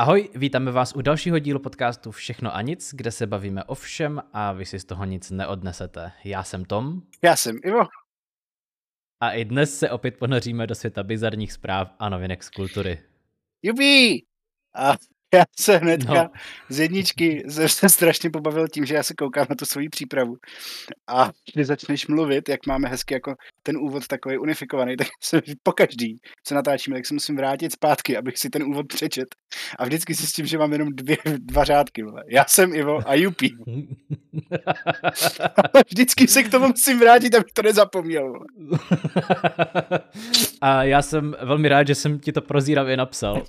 Ahoj, vítáme vás u dalšího dílu podcastu Všechno a nic, kde se bavíme o všem a vy si z toho nic neodnesete. Já jsem Tom. Já jsem Ivo. A i dnes se opět ponoříme do světa bizarních zpráv a novinek z kultury. Jubi! A já se hnedka no. z jedničky jsem se strašně pobavil tím, že já se koukám na tu svoji přípravu. A když začneš mluvit, jak máme hezky jako ten úvod takový unifikovaný, tak se po každý, co natáčíme, tak se musím vrátit zpátky, abych si ten úvod přečet. A vždycky si s tím, že mám jenom dvě, dva řádky. Vole. Já jsem Ivo a Jupi. vždycky se k tomu musím vrátit, abych to nezapomněl. a já jsem velmi rád, že jsem ti to prozíravě napsal.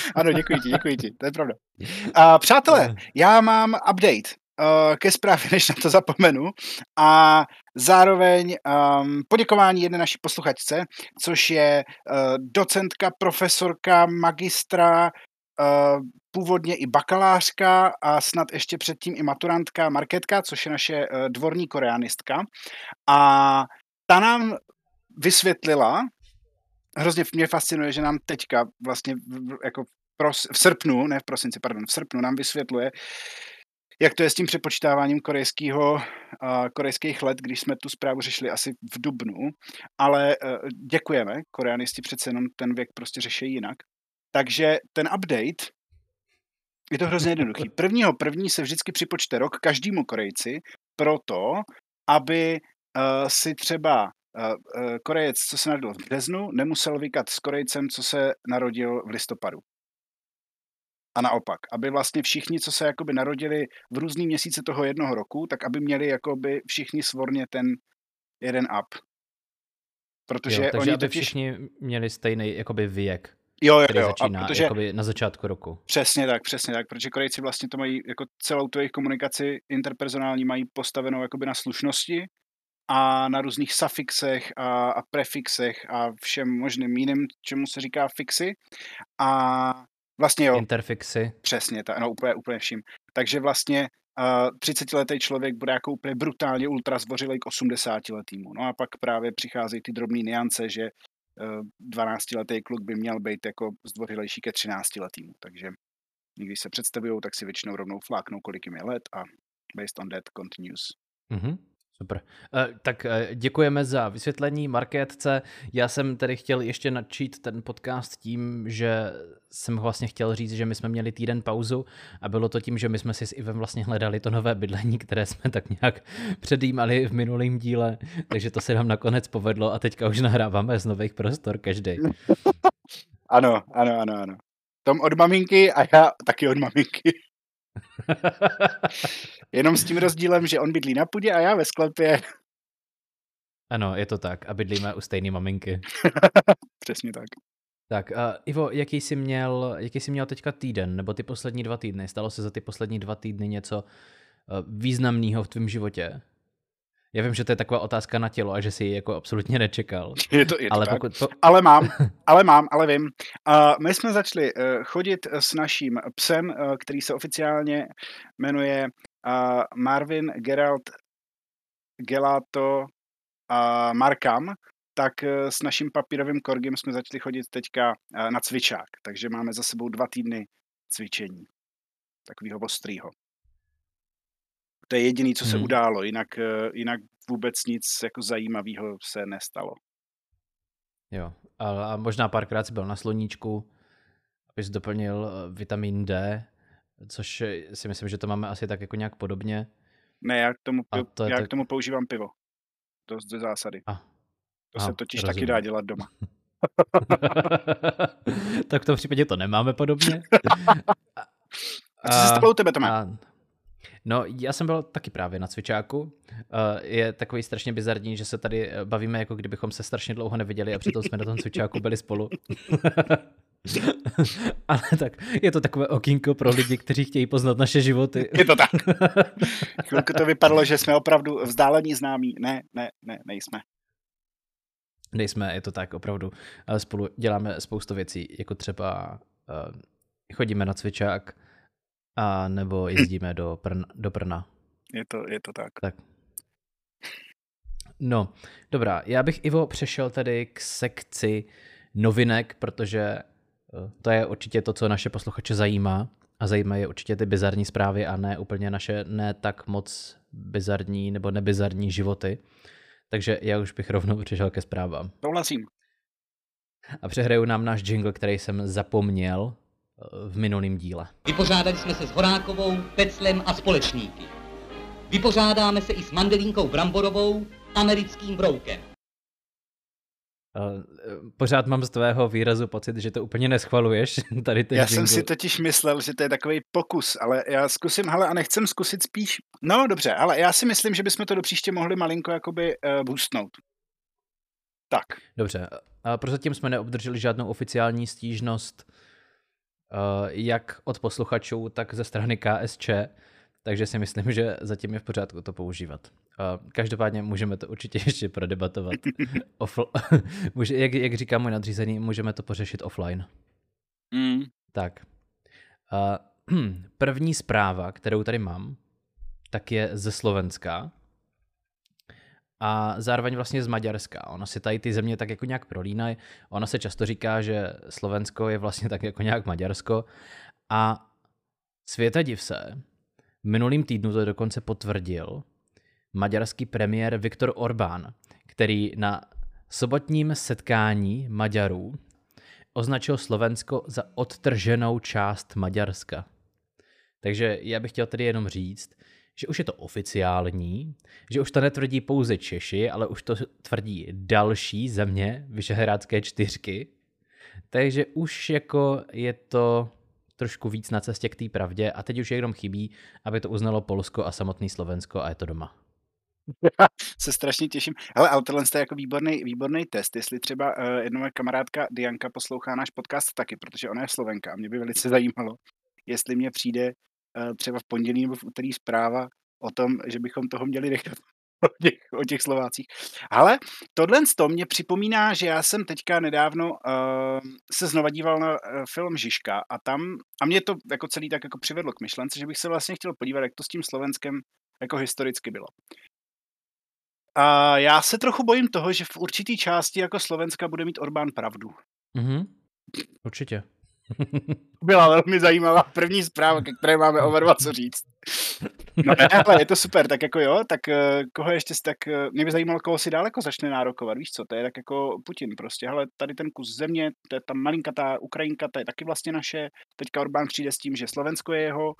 ano, děkuji ti, děkuji ti, to je pravda. A přátelé, já mám update uh, ke zprávě, než na to zapomenu. A zároveň um, poděkování jedné naší posluchačce, což je uh, docentka, profesorka, magistra, uh, původně i bakalářka a snad ještě předtím i maturantka Marketka, což je naše uh, dvorní koreanistka. A ta nám vysvětlila, hrozně mě fascinuje, že nám teďka vlastně jako pros, v srpnu, ne v prosinci, pardon, v srpnu nám vysvětluje, jak to je s tím přepočítáváním korejského, uh, korejských let, když jsme tu zprávu řešili asi v Dubnu, ale uh, děkujeme, koreanisti přece jenom ten věk prostě řeší jinak. Takže ten update je to hrozně jednoduchý. Prvního první se vždycky připočte rok každému Korejci proto, aby uh, si třeba Korejec, co se narodil v březnu, nemusel vykat s Korejcem, co se narodil v listopadu a naopak, aby vlastně všichni, co se jakoby narodili v různý měsíce toho jednoho roku, tak aby měli jakoby všichni svorně ten jeden up. Protože jo, takže oni aby totiž... všichni měli stejný jakoby věk. Jo, jo, který jo. začíná protože, jakoby na začátku roku. Přesně tak, přesně tak, protože Korejci vlastně to mají, jako celou tu jejich komunikaci interpersonální mají postavenou jakoby na slušnosti a na různých suffixech a, a prefixech a všem možným jiným, čemu se říká fixy. A Vlastně jo. Interfixy. Přesně, ta, no úplně, úplně vším. Takže vlastně uh, 30-letý člověk bude jako úplně brutálně ultra zvořilý k 80-letýmu. No a pak právě přicházejí ty drobné niance, že uh, 12-letý kluk by měl být jako zdvořilejší ke 13-letýmu. Takže když se představují, tak si většinou rovnou fláknou, kolik jim je let a based on that continues. Mm-hmm. Super. Eh, tak eh, děkujeme za vysvětlení Markétce. Já jsem tedy chtěl ještě načít ten podcast tím, že jsem vlastně chtěl říct, že my jsme měli týden pauzu a bylo to tím, že my jsme si s Ivem vlastně hledali to nové bydlení, které jsme tak nějak předjímali v minulém díle, takže to se nám nakonec povedlo a teďka už nahráváme z nových prostor každý. Ano, ano, ano, ano. Tom od maminky a já taky od maminky. Jenom s tím rozdílem, že on bydlí na půdě a já ve sklepě. Ano, je to tak. A bydlíme u stejné maminky. Přesně tak. Tak, uh, Ivo, jaký jsi, měl, jaký jsi měl teďka týden, nebo ty poslední dva týdny? Stalo se za ty poslední dva týdny něco uh, významného v tvém životě? Já vím, že to je taková otázka na tělo a že si ji jako absolutně nečekal. Je to, je to ale, tak. Pokud to... ale mám, ale mám, ale vím. Uh, my jsme začali uh, chodit s naším psem, uh, který se oficiálně jmenuje uh, Marvin Gerald Gelato uh, Markam, tak uh, s naším papírovým korgem jsme začali chodit teďka uh, na cvičák. Takže máme za sebou dva týdny cvičení. Takového ostrýho. To je jediné, co se hmm. událo, jinak, eh, jinak vůbec nic jako zajímavého se nestalo. Jo, a, a možná párkrát si byl na sloníčku, abys doplnil eh, vitamin D, což si myslím, že to máme asi tak jako nějak podobně. Ne, já k tomu, to já tak... k tomu používám pivo. To je zásady. A. To a, se totiž rozumím. taky dá dělat doma. tak v tom případě to nemáme podobně. a co se stalo u tebe, Tome? A, No, já jsem byl taky právě na cvičáku. Eh, je takový strašně bizarní, že se tady eh, bavíme, jako kdybychom se strašně dlouho neviděli a přitom jsme na tom cvičáku byli spolu. Ale tak, je to takové okýnko pro lidi, kteří chtějí poznat naše životy. Je to tak. Chvilku to vypadalo, že jsme opravdu vzdálení známí. Ne, ne, ne, nejsme. Nejsme, je to tak, opravdu. Ale spolu děláme spoustu věcí, jako třeba uh, chodíme na cvičák, a nebo jezdíme do, Prn, do Brna. Je to, je to tak. tak. No, dobrá. Já bych, Ivo, přešel tedy k sekci novinek, protože To je určitě to, co naše posluchače zajímá. A zajímají je určitě ty bizarní zprávy a ne úplně naše ne tak moc bizarní nebo nebizarní životy. Takže já už bych rovnou přišel ke zprávám. Souhlasím. A přehraju nám náš jingle, který jsem zapomněl eh, v minulém díle. Vypořádali jsme se s Horákovou, Peclem a společníky. Vypořádáme se i s Mandelínkou Bramborovou, americkým broukem. Eh, pořád mám z tvého výrazu pocit, že to úplně neschvaluješ. Tady ten já jingle. jsem si totiž myslel, že to je takový pokus, ale já zkusím, hele, a nechcem zkusit spíš. No dobře, ale já si myslím, že bychom to do příště mohli malinko jakoby uh, boostnout. Tak. Dobře, a prozatím jsme neobdrželi žádnou oficiální stížnost uh, jak od posluchačů, tak ze strany KSČ, takže si myslím, že zatím je v pořádku to používat. Každopádně můžeme to určitě ještě prodebatovat. Může, jak, jak říká můj nadřízený, můžeme to pořešit offline. Mm. Tak. První zpráva, kterou tady mám, tak je ze Slovenska a zároveň vlastně z Maďarska. Ono si tady ty země tak jako nějak prolínají. Ono se často říká, že Slovensko je vlastně tak jako nějak Maďarsko. A světa div se, minulým týdnu to dokonce potvrdil maďarský premiér Viktor Orbán, který na sobotním setkání Maďarů označil Slovensko za odtrženou část Maďarska. Takže já bych chtěl tedy jenom říct, že už je to oficiální, že už to netvrdí pouze Češi, ale už to tvrdí další země Vyšehradské čtyřky. Takže už jako je to trošku víc na cestě k té pravdě a teď už jenom chybí, aby to uznalo Polsko a samotný Slovensko a je to doma. Já se strašně těším. Hele, ale tohle je jako výborný, výborný test, jestli třeba uh, jedna moje kamarádka Dianka poslouchá náš podcast taky, protože ona je Slovenka a mě by velice zajímalo, jestli mě přijde uh, třeba v pondělí nebo v úterý zpráva o tom, že bychom toho měli nechat o těch, o těch Slovácích. Ale tohle to mě připomíná, že já jsem teďka nedávno uh, se znova díval na uh, film Žižka a tam, a mě to jako celý tak jako přivedlo k myšlence, že bych se vlastně chtěl podívat, jak to s tím Slovenskem jako historicky bylo. A já se trochu bojím toho, že v určitý části jako Slovenska bude mít Orbán pravdu. Mhm, určitě. Byla velmi zajímavá první zpráva, ke které máme oba dva co říct. No ne, ale je to super, tak jako jo, tak uh, koho ještě, tak uh, mě by zajímalo, koho si daleko začne nárokovat, víš co, to je tak jako Putin prostě, ale tady ten kus země, to je ta malinkatá Ukrajinka, to je taky vlastně naše, teďka Orbán přijde s tím, že Slovensko je jeho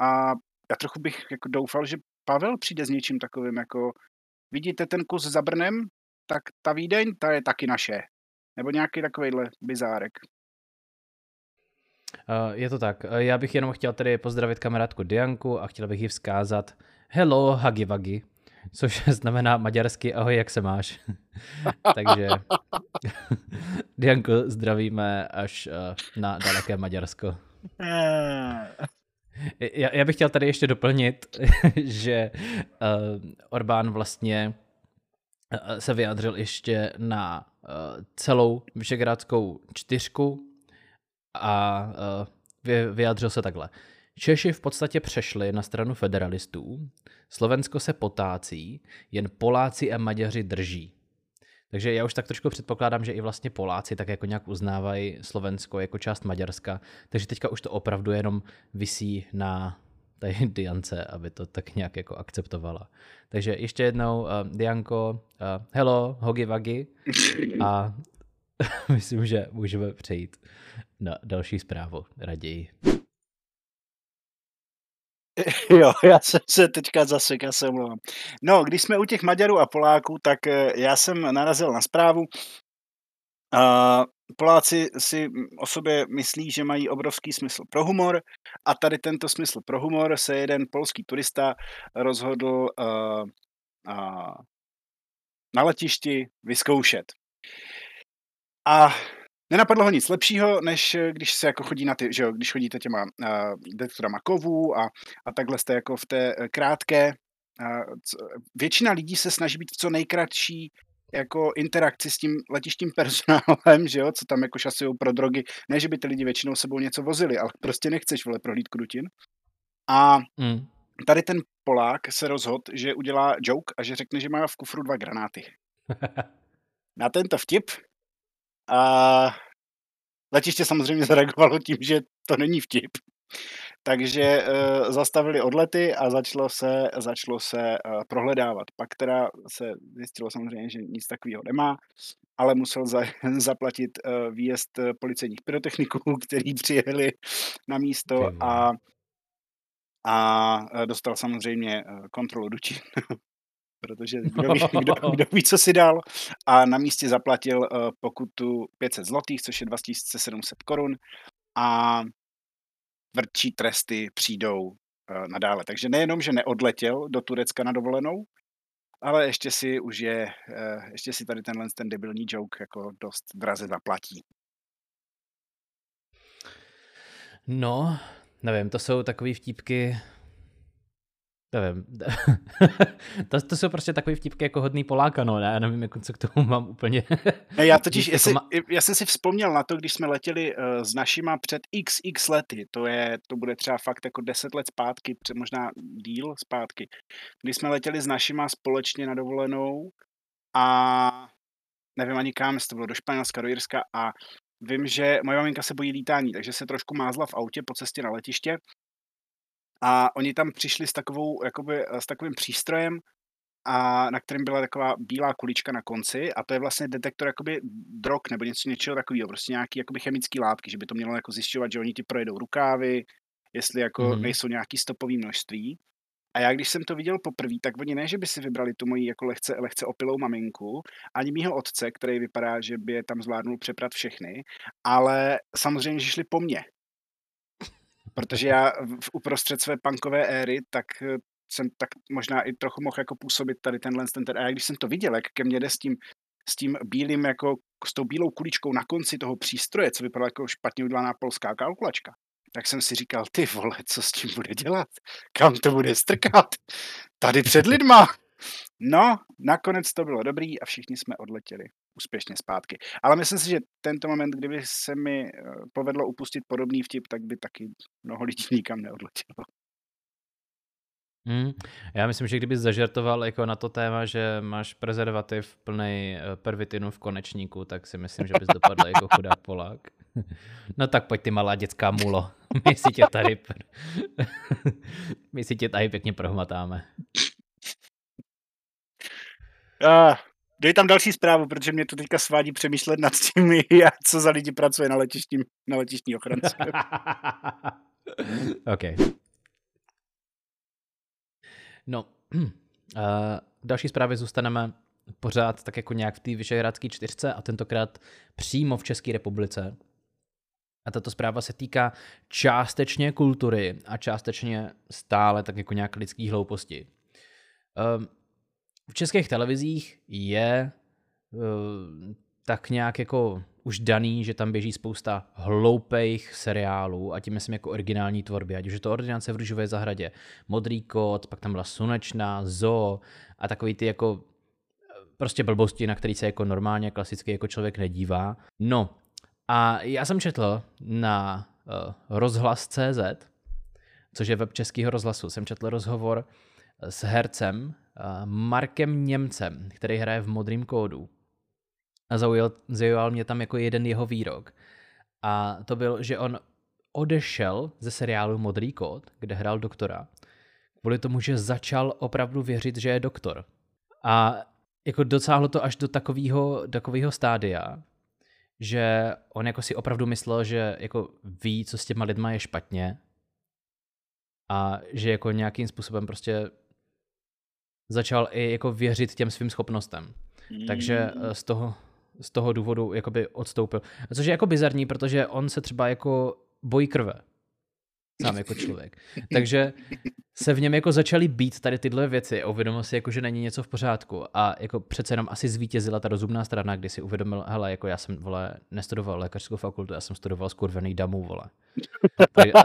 a já trochu bych jako doufal, že Pavel přijde s něčím takovým jako, vidíte ten kus za Brnem, tak ta Vídeň, ta je taky naše. Nebo nějaký takovýhle bizárek. Uh, je to tak. Uh, já bych jenom chtěl tedy pozdravit kamarádku Dianku a chtěl bych jí vzkázat Hello, Hagi Vagi, což znamená maďarsky ahoj, jak se máš. Takže Dianku zdravíme až uh, na daleké Maďarsko. Já, já bych chtěl tady ještě doplnit, že uh, Orbán vlastně se vyjádřil ještě na celou Vyšegrádskou čtyřku a uh, vyjádřil se takhle. Češi v podstatě přešli na stranu federalistů, Slovensko se potácí, jen Poláci a Maďaři drží. Takže já už tak trošku předpokládám, že i vlastně Poláci tak jako nějak uznávají Slovensko jako část Maďarska, takže teďka už to opravdu jenom visí na té Diance, aby to tak nějak jako akceptovala. Takže ještě jednou, uh, Dianko, uh, hello, hogi vagi a myslím, že můžeme přejít na další zprávu raději. Jo, já jsem se teďka zasek, já se omlouvám. No, když jsme u těch Maďarů a Poláků, tak eh, já jsem narazil na zprávu. Poláci si o sobě myslí, že mají obrovský smysl pro humor a tady tento smysl pro humor se jeden polský turista rozhodl uh, uh, na letišti vyzkoušet. A Nenapadlo ho nic lepšího, než eh, když se jako chodí na ty, že jo, když chodíte těma uh, detektorama kovů a, a takhle jste jako v té uh, krátké, uh, co, většina lidí se snaží být v co nejkratší jako interakci s tím letištím personálem, že jo, co tam jako šasují pro drogy. Ne, že by ty lidi většinou sebou něco vozili, ale prostě nechceš, vole, prohlídku rutin. A mm. tady ten Polák se rozhodl, že udělá joke a že řekne, že má v kufru dva granáty. Na tento vtip a letiště samozřejmě zareagovalo tím, že to není vtip. Takže uh, zastavili odlety a začalo se, začalo se uh, prohledávat. Pak teda se zjistilo samozřejmě, že nic takového nemá, ale musel za, zaplatit uh, výjezd policejních pyrotechniků, kteří přijeli na místo a, a dostal samozřejmě kontrolu dutin. Protože kdo ví, kdo, kdo ví, co si dal. A na místě zaplatil uh, pokutu 500 zlotých, což je 2700 korun. A tvrdší tresty přijdou uh, nadále. Takže nejenom, že neodletěl do Turecka na dovolenou, ale ještě si už je, uh, ještě si tady tenhle ten debilní joke jako dost draze zaplatí. No, nevím, to jsou takové vtípky, Nevím. to, to jsou prostě takové vtipky jako hodný Poláka, no, ne? já nevím, jako, co k tomu mám úplně. ne, já totiž, já, si, já jsem si vzpomněl na to, když jsme letěli uh, s našima před xx lety, to je, to bude třeba fakt jako 10 let zpátky, možná díl zpátky, když jsme letěli s našima společně na dovolenou a nevím ani kam, jestli to bylo do Španělska, do Jirska a vím, že moje maminka se bojí lítání, takže se trošku mázla v autě po cestě na letiště a oni tam přišli s, takovou, jakoby, s takovým přístrojem, a na kterém byla taková bílá kulička na konci a to je vlastně detektor jakoby drog nebo něco něčeho takového, prostě nějaký jakoby chemický látky, že by to mělo jako zjišťovat, že oni ti projedou rukávy, jestli jako mm-hmm. nejsou nějaký stopový množství. A já když jsem to viděl poprvé, tak oni ne, že by si vybrali tu moji jako lehce, lehce opilou maminku, ani mýho otce, který vypadá, že by je tam zvládnul přeprat všechny, ale samozřejmě, že šli po mně protože já v, uprostřed své punkové éry, tak eh, jsem tak možná i trochu mohl jako působit tady tenhle ten, a já když jsem to viděl, jak ke mně jde s tím, s tím bílým jako s tou bílou kuličkou na konci toho přístroje, co vypadalo jako špatně udělaná polská kalkulačka, tak jsem si říkal, ty vole, co s tím bude dělat? Kam to bude strkat? Tady před lidma. No, nakonec to bylo dobrý a všichni jsme odletěli úspěšně zpátky. Ale myslím si, že tento moment, kdyby se mi eh, povedlo upustit podobný vtip, tak by taky mnoho lidí nikam neodletělo. Hmm. Já myslím, že kdyby zažertoval jako na to téma, že máš prezervativ plný eh, pervitinu v konečníku, tak si myslím, že bys dopadl jako chudák Polák. No tak pojď ty malá dětská mulo. My si tě tady, my si tě tady pěkně prohmatáme. Uh, dej tam další zprávu, protože mě to teďka svádí přemýšlet nad tím, jak, co za lidi pracuje na letišti, na letištní ochrance. OK. No, uh, další zprávy zůstaneme pořád tak jako nějak v té Vyšehradské čtyřce a tentokrát přímo v České republice. A tato zpráva se týká částečně kultury a částečně stále tak jako nějak lidský hlouposti. Um, v českých televizích je uh, tak nějak jako už daný, že tam běží spousta hloupých seriálů a tím myslím jako originální tvorby, ať už je to Ordinace v růžové zahradě, Modrý kot, pak tam byla Slunečná, Zoo a takový ty jako prostě blbosti, na který se jako normálně klasicky jako člověk nedívá. No a já jsem četl na uh, rozhlas.cz, což je web českého rozhlasu, jsem četl rozhovor s hercem Markem Němcem, který hraje v modrým kódu. A zaujal, zaujal mě tam jako jeden jeho výrok. A to byl, že on odešel ze seriálu Modrý kód, kde hrál doktora, kvůli tomu, že začal opravdu věřit, že je doktor. A jako docáhlo to až do takového, takového stádia, že on jako si opravdu myslel, že jako ví, co s těma lidma je špatně a že jako nějakým způsobem prostě začal i jako věřit těm svým schopnostem. Mm. Takže eh, z toho, z toho důvodu jakoby odstoupil. Což je jako bizarní, protože on se třeba jako bojí krve. Sám jako člověk. Takže se v něm jako začaly být tady tyhle věci a uvědomil si, jako, že není něco v pořádku. A jako přece jenom asi zvítězila ta rozumná strana, kdy si uvědomil, hele, jako já jsem, vole, nestudoval lékařskou fakultu, já jsem studoval skurvený damu, vole. Tak,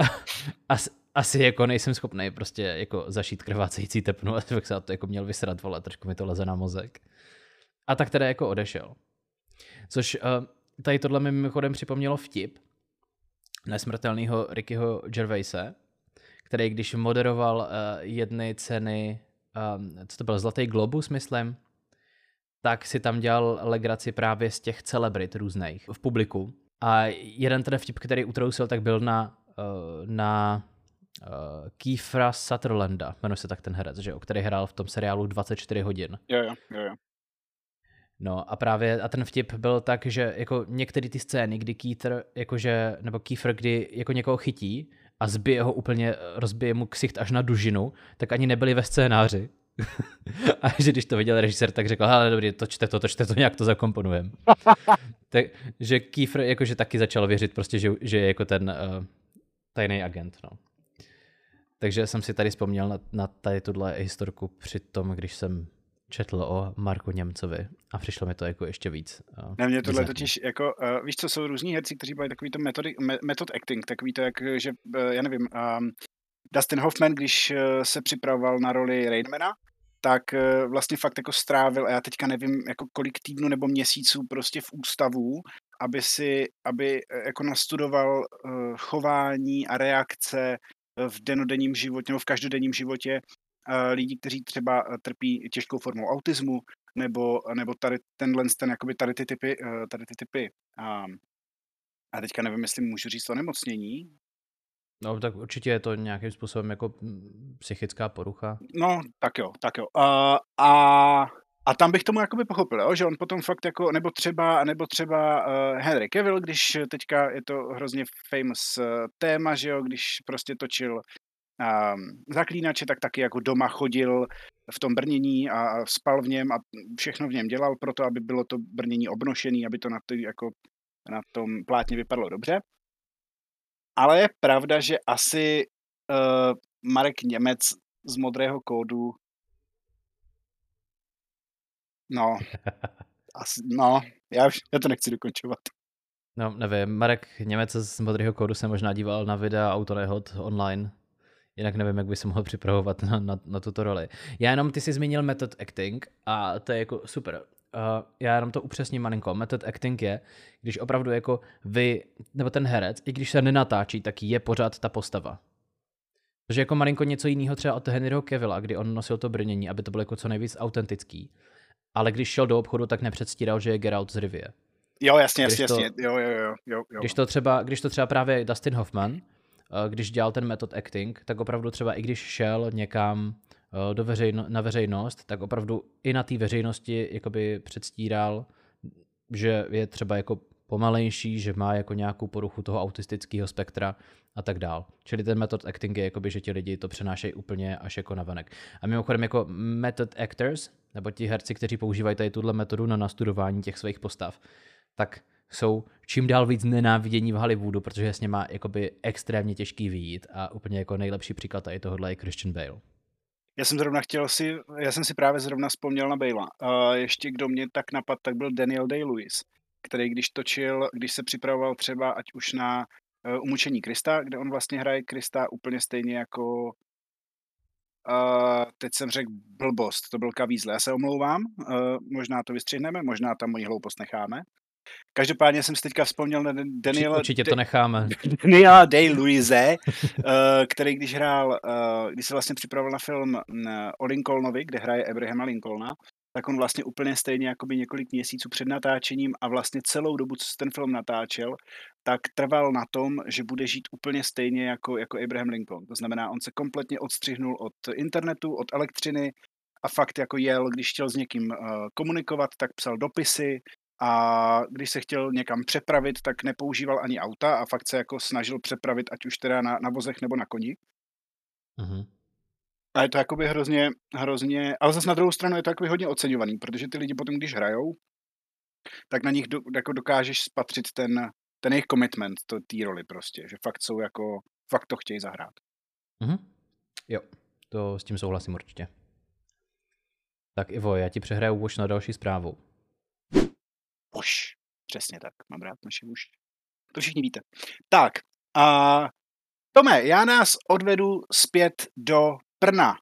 a, asi jako nejsem schopný prostě jako zašít krvácející tepnu a tak se to jako měl vysrat, vole, trošku mi to leze na mozek. A tak teda jako odešel. Což uh, tady tohle mi mimochodem připomnělo vtip nesmrtelného Rickyho Gervaise, který když moderoval uh, jedny ceny, um, co to byl, Zlatý globus, myslím, tak si tam dělal legraci právě z těch celebrit různých v publiku. A jeden ten vtip, který utrousil, tak byl na, uh, na uh, Kiefra Sutherlanda, jmenuje se tak ten herec, že jo, který hrál v tom seriálu 24 hodin. Jo, jo, jo, jo. No a právě a ten vtip byl tak, že jako některé ty scény, kdy Keither, jakože, nebo Kiefer, kdy jako někoho chytí a zbije ho úplně, rozbije mu ksicht až na dužinu, tak ani nebyli ve scénáři. a že když to viděl režisér, tak řekl, ale dobrý, točte to, točte to, nějak to zakomponujem. Takže Kiefer jakože taky začal věřit prostě, že, že je jako ten uh, tajný agent, no. Takže jsem si tady vzpomněl na, na tady tuhle historku při tom, když jsem četl o Marku Němcovi a přišlo mi to jako ještě víc. Uh, ne, mě tohle totiž jako, uh, víš co, jsou různí herci, kteří mají takový to metody, me, method acting, takový to, jak, že, uh, já nevím, um, Dustin Hoffman, když uh, se připravoval na roli Rainmana, tak uh, vlastně fakt jako strávil, a já teďka nevím, jako kolik týdnů nebo měsíců prostě v ústavu, aby si, aby jako nastudoval uh, chování a reakce v denodenním životě nebo v každodenním životě Eh, lidí, kteří třeba eh, trpí těžkou formou autismu, nebo, nebo tady tenhle, ten, jakoby tady ty typy, eh, tady ty typy a, a teďka nevím, jestli můžu říct to nemocnění. No, tak určitě je to nějakým způsobem jako mm, psychická porucha. No, tak jo, tak jo. A, a, a tam bych tomu jakoby pochopil, jo, že on potom fakt jako, nebo třeba, nebo třeba uh, Henry Cavill, když teďka je to hrozně famous uh, téma, že jo, když prostě točil um, zaklínače, tak taky jako doma chodil v tom brnění a spal v něm a všechno v něm dělal pro to, aby bylo to brnění obnošené, aby to na, to, jako, na tom plátně vypadalo dobře. Ale je pravda, že asi uh, Marek Němec z modrého kódu No, asi, no, já už já to nechci dokončovat. No, nevím, Marek Němec z modrého kódu se možná díval na videa autonehod online Jinak nevím, jak by se mohl připravovat na, na, na tuto roli. Já jenom, ty jsi zmínil method acting a to je jako super. Uh, já jenom to upřesním malinko. Method acting je, když opravdu jako vy, nebo ten herec, i když se nenatáčí, tak je pořád ta postava. Protože jako malinko něco jiného třeba od Henryho Kevilla, kdy on nosil to brnění, aby to bylo jako co nejvíc autentický. Ale když šel do obchodu, tak nepředstíral, že je Geralt z Rivie. Jo, jasně, jasně, to, jasně. Jo, jo, jo, jo, jo. Když to třeba, když to třeba právě Dustin Hoffman, Eh, když dělal ten metod acting, tak opravdu třeba i když šel někam eh, do veřejno, na veřejnost, tak opravdu i na té veřejnosti jakoby předstíral, že je třeba jako pomalejší, že má jako nějakou poruchu toho autistického spektra a tak dál. Čili ten metod acting je jakoby, že ti lidi to přenášejí úplně až jako navenek. A mimochodem jako method actors, nebo ti herci, kteří používají tady tuhle metodu na nastudování těch svých postav, tak jsou čím dál víc nenávidění v Hollywoodu, protože s něma jakoby extrémně těžký vyjít a úplně jako nejlepší příklad tady tohohle je Christian Bale. Já jsem zrovna chtěl si, já jsem si právě zrovna vzpomněl na Bale. Uh, ještě kdo mě tak napad, tak byl Daniel Day-Lewis, který když točil, když se připravoval třeba ať už na uh, Umučení Krista, kde on vlastně hraje Krista úplně stejně jako Uh, teď jsem řekl blbost, to byl Kavízle, já se omlouvám, uh, možná to vystřihneme, možná tam moji hloupost necháme. Každopádně jsem si teďka vzpomněl na Daniela... Určitě to necháme. Daniela Day-Louise, eh, který když hrál, eh, když se vlastně připravil na film eh, o Lincolnovi, kde hraje Abrahama Lincolna, tak on vlastně úplně stejně jakoby několik měsíců před natáčením a vlastně celou dobu, co se ten film natáčel, tak trval na tom, že bude žít úplně stejně jako, jako Abraham Lincoln. To znamená, on se kompletně odstřihnul od internetu, od elektřiny a fakt jako jel, když chtěl s někým komunikovat, tak psal dopisy, a když se chtěl někam přepravit, tak nepoužíval ani auta a fakt se jako snažil přepravit, ať už teda na, na vozech nebo na koni. Uh-huh. A je to jakoby hrozně, hrozně, ale zase na druhou stranu je to jakoby hodně oceňovaný, protože ty lidi potom, když hrajou, tak na nich do, jako dokážeš spatřit ten, ten jejich commitment, té roli prostě, že fakt jsou jako, fakt to chtějí zahrát. Uh-huh. Jo, to s tím souhlasím určitě. Tak Ivo, já ti přehraju už na další zprávu. Už. Přesně tak. Mám rád naše už. To všichni víte. Tak. A Tome, já nás odvedu zpět do Brna.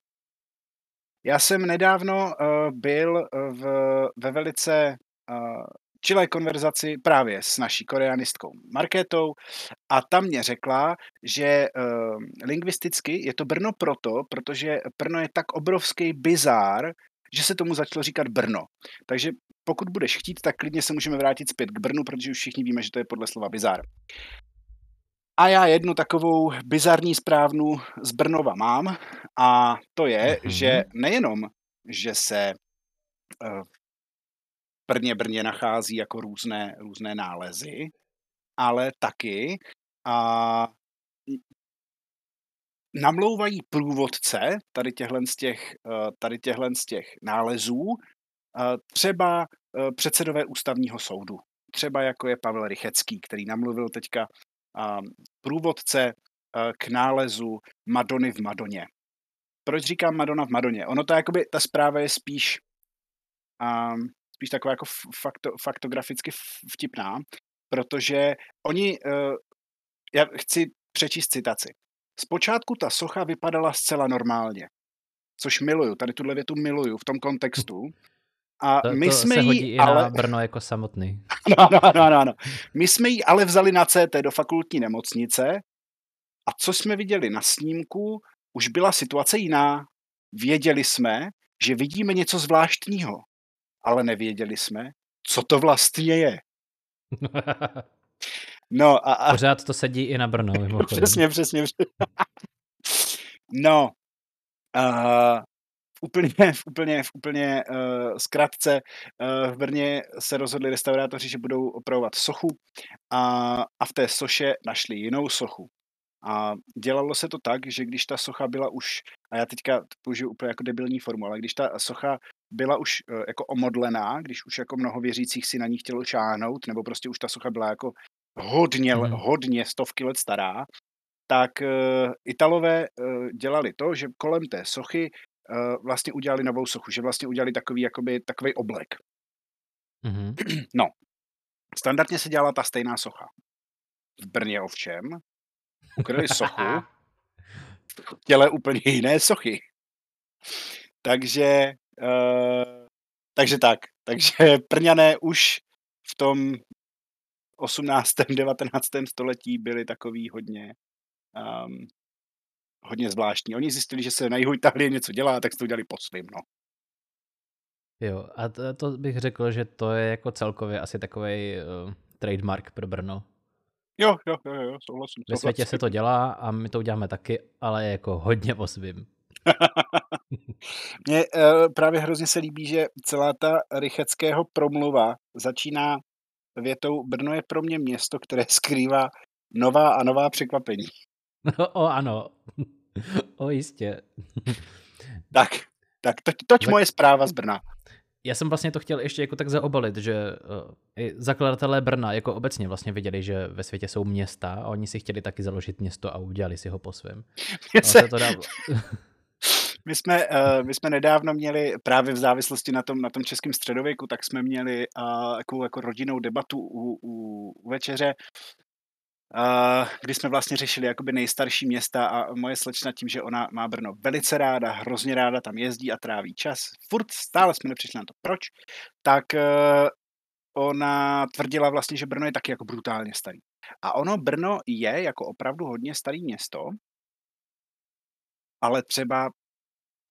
Já jsem nedávno uh, byl v, ve velice uh, čilé konverzaci právě s naší koreanistkou Markétou a tam mě řekla, že uh, lingvisticky je to Brno proto, protože Brno je tak obrovský bizár, že se tomu začalo říkat Brno. Takže pokud budeš chtít, tak klidně se můžeme vrátit zpět k Brnu, protože už všichni víme, že to je podle slova bizár. A já jednu takovou bizarní správnu z Brnova mám a to je, mm-hmm. že nejenom, že se v Brně Brně nachází jako různé, různé nálezy, ale taky a namlouvají průvodce tady těchhle z těch, tady těchhle z těch nálezů třeba předsedové ústavního soudu. Třeba jako je Pavel Rychecký, který namluvil teďka průvodce k nálezu Madony v Madoně. Proč říkám Madonna v Madoně? Ono to jakoby, ta zpráva je spíš um, spíš taková jako fakto, faktograficky vtipná, protože oni, uh, já chci přečíst citaci. Zpočátku ta socha vypadala zcela normálně, což miluju, tady tuhle větu miluju v tom kontextu. A to, my to jsme se hodí jí, i ale... na Brno jako samotný. Ano, ano, ano, ano. My jsme ji ale vzali na CT do fakultní nemocnice a co jsme viděli na snímku, už byla situace jiná. Věděli jsme, že vidíme něco zvláštního ale nevěděli jsme, co to vlastně je. No a, a... Pořád to sedí i na Brno, mimochodem. přesně, přesně. no, uh, v úplně, v úplně, v úplně uh, zkratce uh, v Brně se rozhodli restaurátoři, že budou opravovat sochu a, a v té soše našli jinou sochu. A dělalo se to tak, že když ta socha byla už, a já teďka použiju úplně jako debilní formu, ale když ta socha byla už uh, jako omodlená, když už jako mnoho věřících si na ní chtělo šáhnout, nebo prostě už ta socha byla jako hodně, mm. hodně stovky let stará, tak uh, Italové uh, dělali to, že kolem té sochy vlastně udělali novou sochu, že vlastně udělali takový, jakoby, takový oblek. Mm-hmm. No, standardně se dělala ta stejná socha. V Brně ovšem ukryli sochu v těle úplně jiné sochy. Takže Uh, takže tak. Takže Prňané už v tom 18. 19. století byli takový hodně um, hodně zvláštní. Oni zjistili, že se na jihu Itálie něco dělá, tak to udělali po svým, no. Jo, a to, to bych řekl, že to je jako celkově asi takový uh, trademark pro Brno. Jo, jo, jo, jo, souhlasím. Ve světě se to dělá a my to uděláme taky, ale jako hodně po svým. Mně uh, právě hrozně se líbí, že celá ta Rycheckého promluva začíná větou Brno je pro mě město, které skrývá nová a nová překvapení. o ano, o jistě. tak, tak to, toť tak, moje zpráva z Brna. Já jsem vlastně to chtěl ještě jako tak zaobalit, že uh, i zakladatelé Brna jako obecně vlastně viděli, že ve světě jsou města a oni si chtěli taky založit město a udělali si ho po svém. Se... To dávalo. My jsme, uh, my jsme nedávno měli právě v závislosti na tom, na tom českém středověku, tak jsme měli uh, jako, jako rodinnou debatu u, u, u večeře, kdy jsme vlastně řešili jakoby nejstarší města a moje slečna tím, že ona má Brno velice ráda, hrozně ráda tam jezdí a tráví čas. Furt stále jsme nepřišli na to, proč, tak uh, ona tvrdila vlastně, že Brno je taky jako brutálně starý. A ono, Brno je jako opravdu hodně starý město, ale třeba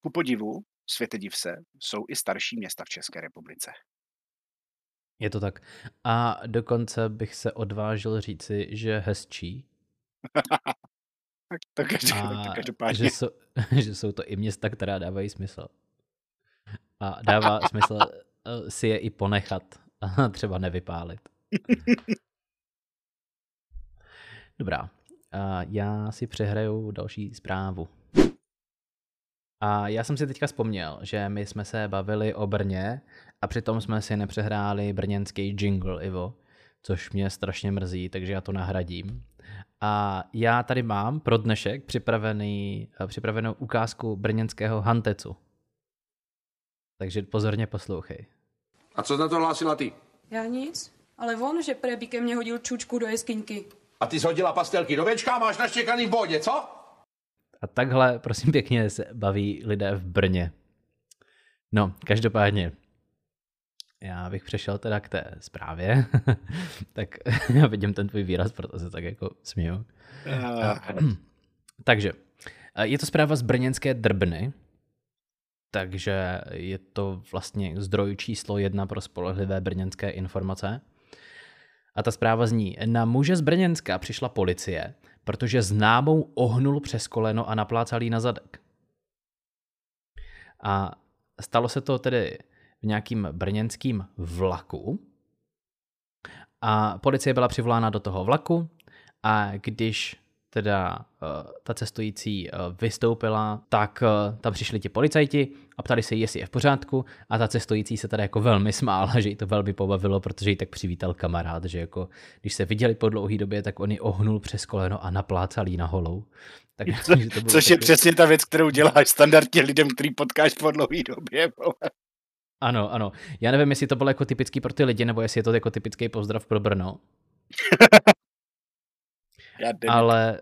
ku podivu, světe div se, jsou i starší města v České republice. Je to tak. A dokonce bych se odvážil říci, že hezčí. tak to, každý, a to každopádně. Že jsou, že jsou to i města, která dávají smysl. A dává smysl eh, si je i ponechat a třeba nevypálit. Dobrá. A já si přehraju další zprávu. A já jsem si teďka vzpomněl, že my jsme se bavili o Brně a přitom jsme si nepřehráli brněnský jingle, Ivo, což mě strašně mrzí, takže já to nahradím. A já tady mám pro dnešek připravený, eh, připravenou ukázku brněnského hantecu. Takže pozorně poslouchej. A co na to hlásila ty? Já nic, ale on, že prebí ke mně hodil čučku do jeskyňky. A ty jsi hodila pastelky do věčka máš naštěkaný v bodě, co? A takhle, prosím pěkně, se baví lidé v Brně. No, každopádně, já bych přešel teda k té zprávě, tak já vidím ten tvůj výraz, proto se tak jako směju. Uh. Takže, je to zpráva z brněnské Drbny takže je to vlastně zdroj číslo jedna pro spolehlivé brněnské informace. A ta zpráva zní, na muže z Brněnska přišla policie, protože známou ohnul přes koleno a naplácal jí na zadek. A stalo se to tedy v nějakým brněnským vlaku. A policie byla přivolána do toho vlaku a když teda ta cestující uh, vystoupila, tak uh, tam přišli ti policajti a ptali se jí, jestli je v pořádku a ta cestující se teda jako velmi smála, že jí to velmi pobavilo, protože jí tak přivítal kamarád, že jako když se viděli po dlouhé době, tak on ji ohnul přes koleno a naplácal jí na holou. Tak, Co, to což taky... je přesně ta věc, kterou děláš standardně lidem, který potkáš po dlouhé době. Ano, ano. Já nevím, jestli to bylo jako typický pro ty lidi, nebo jestli je to jako typický pozdrav pro Brno. ale,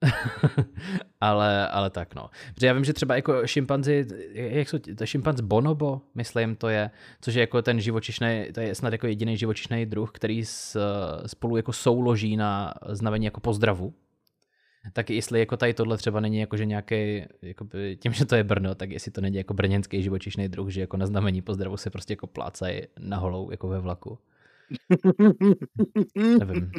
ale, ale tak no. Protože já vím, že třeba jako šimpanzi, jak jsou, to šimpanz bonobo, myslím to je, což je jako ten živočišný, to je snad jako jediný živočišný druh, který s, spolu jako souloží na znamení jako pozdravu. Tak jestli jako tady tohle třeba není jako, že nějaký, jako tím, že to je Brno, tak jestli to není jako brněnský živočišný druh, že jako na znamení pozdravu se prostě jako plácají na holou jako ve vlaku. Nevím.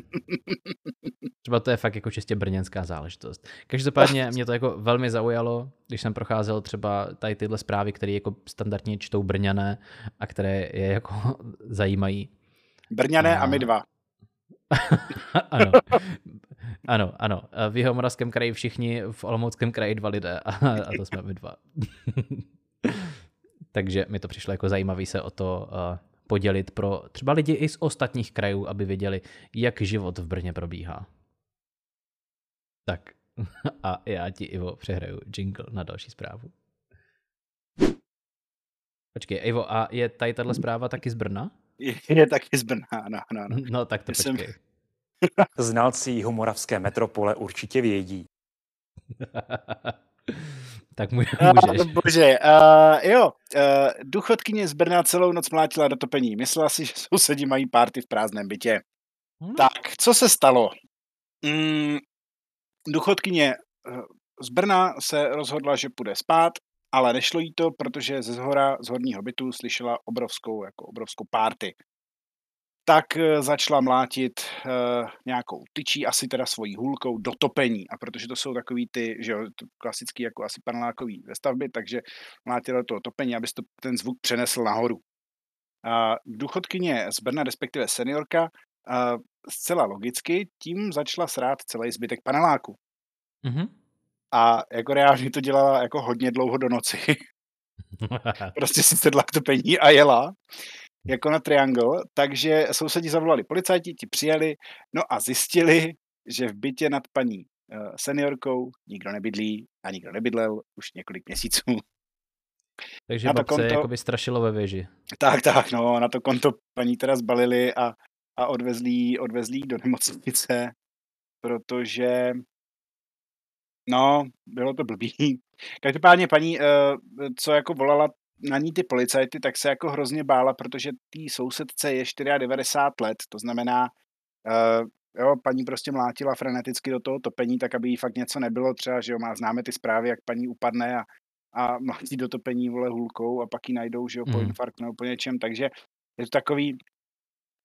Třeba to je fakt jako čistě brněnská záležitost. Každopádně mě to jako velmi zaujalo, když jsem procházel třeba tady tyhle zprávy, které jako standardně čtou Brňané a které je jako zajímají. Brňané a, a my dva. ano. Ano, ano. V Jihomoravském kraji všichni, v Olomouckém kraji dva lidé a, a to jsme my dva. Takže mi to přišlo jako zajímavý se o to uh, podělit pro třeba lidi i z ostatních krajů, aby věděli, jak život v Brně probíhá. Tak a já ti, Ivo, přehraju jingle na další zprávu. Počkej, Ivo, a je tady tahle zpráva taky z Brna? Je, je taky z Brna, no, no, no. No, tak to Jsem... počkej. Znalci jihomoravské metropole určitě vědí. tak můžeš. Uh, bože, uh, jo, uh, důchodkyně z Brna celou noc mlátila do topení. Myslela si, že sousedi mají párty v prázdném bytě. Hmm. Tak, co se stalo? Mm, důchodkyně z Brna se rozhodla, že půjde spát, ale nešlo jí to, protože ze zhora, z horního bytu slyšela obrovskou, jako obrovskou párty tak eh, začala mlátit uh, nějakou tyčí, asi teda svojí hůlkou, do topení. A protože to jsou takový ty, že jo, klasický jako asi panelákový ve stavbě, takže mlátila to topení, aby to ten zvuk přenesl nahoru. Uh, důchodkyně z Brna, respektive seniorka, uh, zcela logicky tím začala srát celý zbytek paneláku. Mm-hmm. A jako reálně to dělala jako hodně dlouho do noci. prostě si sedla k topení a jela jako na Triangle, takže sousedi zavolali policajti, ti přijeli, no a zjistili, že v bytě nad paní uh, seniorkou nikdo nebydlí a nikdo nebydlel už několik měsíců. Takže na babce konto, jakoby strašilo ve věži. Tak, tak, no, na to konto paní teda zbalili a, a odvezli, odvezli do nemocnice, protože no, bylo to blbý. Každopádně paní, uh, co jako volala na ní ty policajty, tak se jako hrozně bála, protože tý sousedce je 94 let, to znamená, uh, jo, paní prostě mlátila freneticky do toho topení, tak aby jí fakt něco nebylo, třeba, že jo, má, známe ty zprávy, jak paní upadne a, a mlátí do topení, vole, hůlkou a pak ji najdou, že jo, po mm. infarktu nebo po něčem, takže je to takový,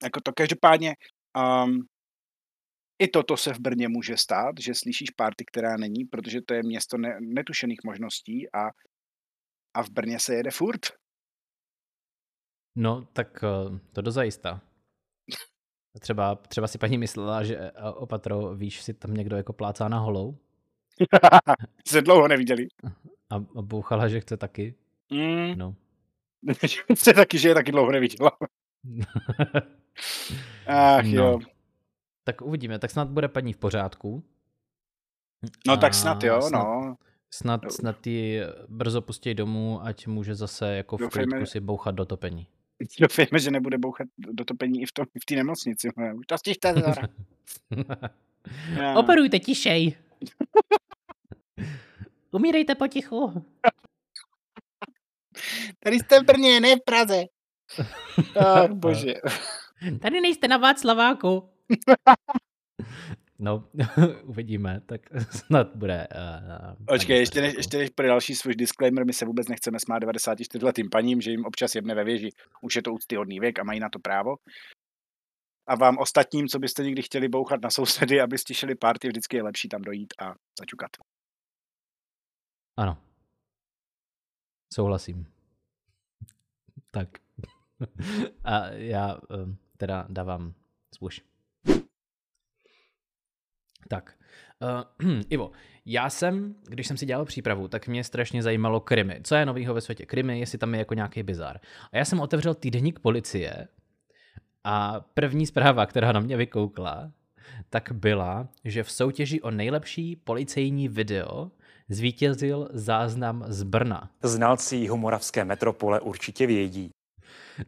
jako to každopádně, um, i toto se v Brně může stát, že slyšíš párty, která není, protože to je město ne, netušených možností a a v Brně se jede furt. No, tak eh, to dozajistá. Třeba, třeba si paní myslela, že eh, opatro, víš, si tam někdo jako plácá na holou. se dlouho neviděli. A, a bouchala, že chce taky. Mm. No. chce taky, že je taky dlouho neviděla. Ach no. jo. Tak uvidíme, tak snad bude paní v pořádku. No a tak snad jo, snad, no. Snad, snad ji brzo pustí domů, ať může zase jako v Doufejme, si bouchat do topení. Doufejme, že nebude bouchat do topení i v, tom, v té nemocnici. Už to stižte, Operujte tišej. Umírejte potichu. Tady jste v Brně, ne v Praze. Oh, bože. Tady nejste na Václaváku. No, uvidíme, tak snad bude. Uh, Počkej, ještě než, ještě než pro další svůj disclaimer, my se vůbec nechceme smát 94 letým paním, že jim občas jebne ve věži. Už je to úctyhodný věk a mají na to právo. A vám ostatním, co byste někdy chtěli bouchat na sousedy, aby stišili party, vždycky je lepší tam dojít a začukat. Ano. Souhlasím. Tak. A já um, teda dávám spush. Tak, uh, Ivo, já jsem, když jsem si dělal přípravu, tak mě strašně zajímalo krimi. Co je novýho ve světě krimi, jestli tam je jako nějaký bizar. A já jsem otevřel týdeník policie a první zpráva, která na mě vykoukla, tak byla, že v soutěži o nejlepší policejní video zvítězil záznam z Brna. Znalci jihomoravské metropole určitě vědí.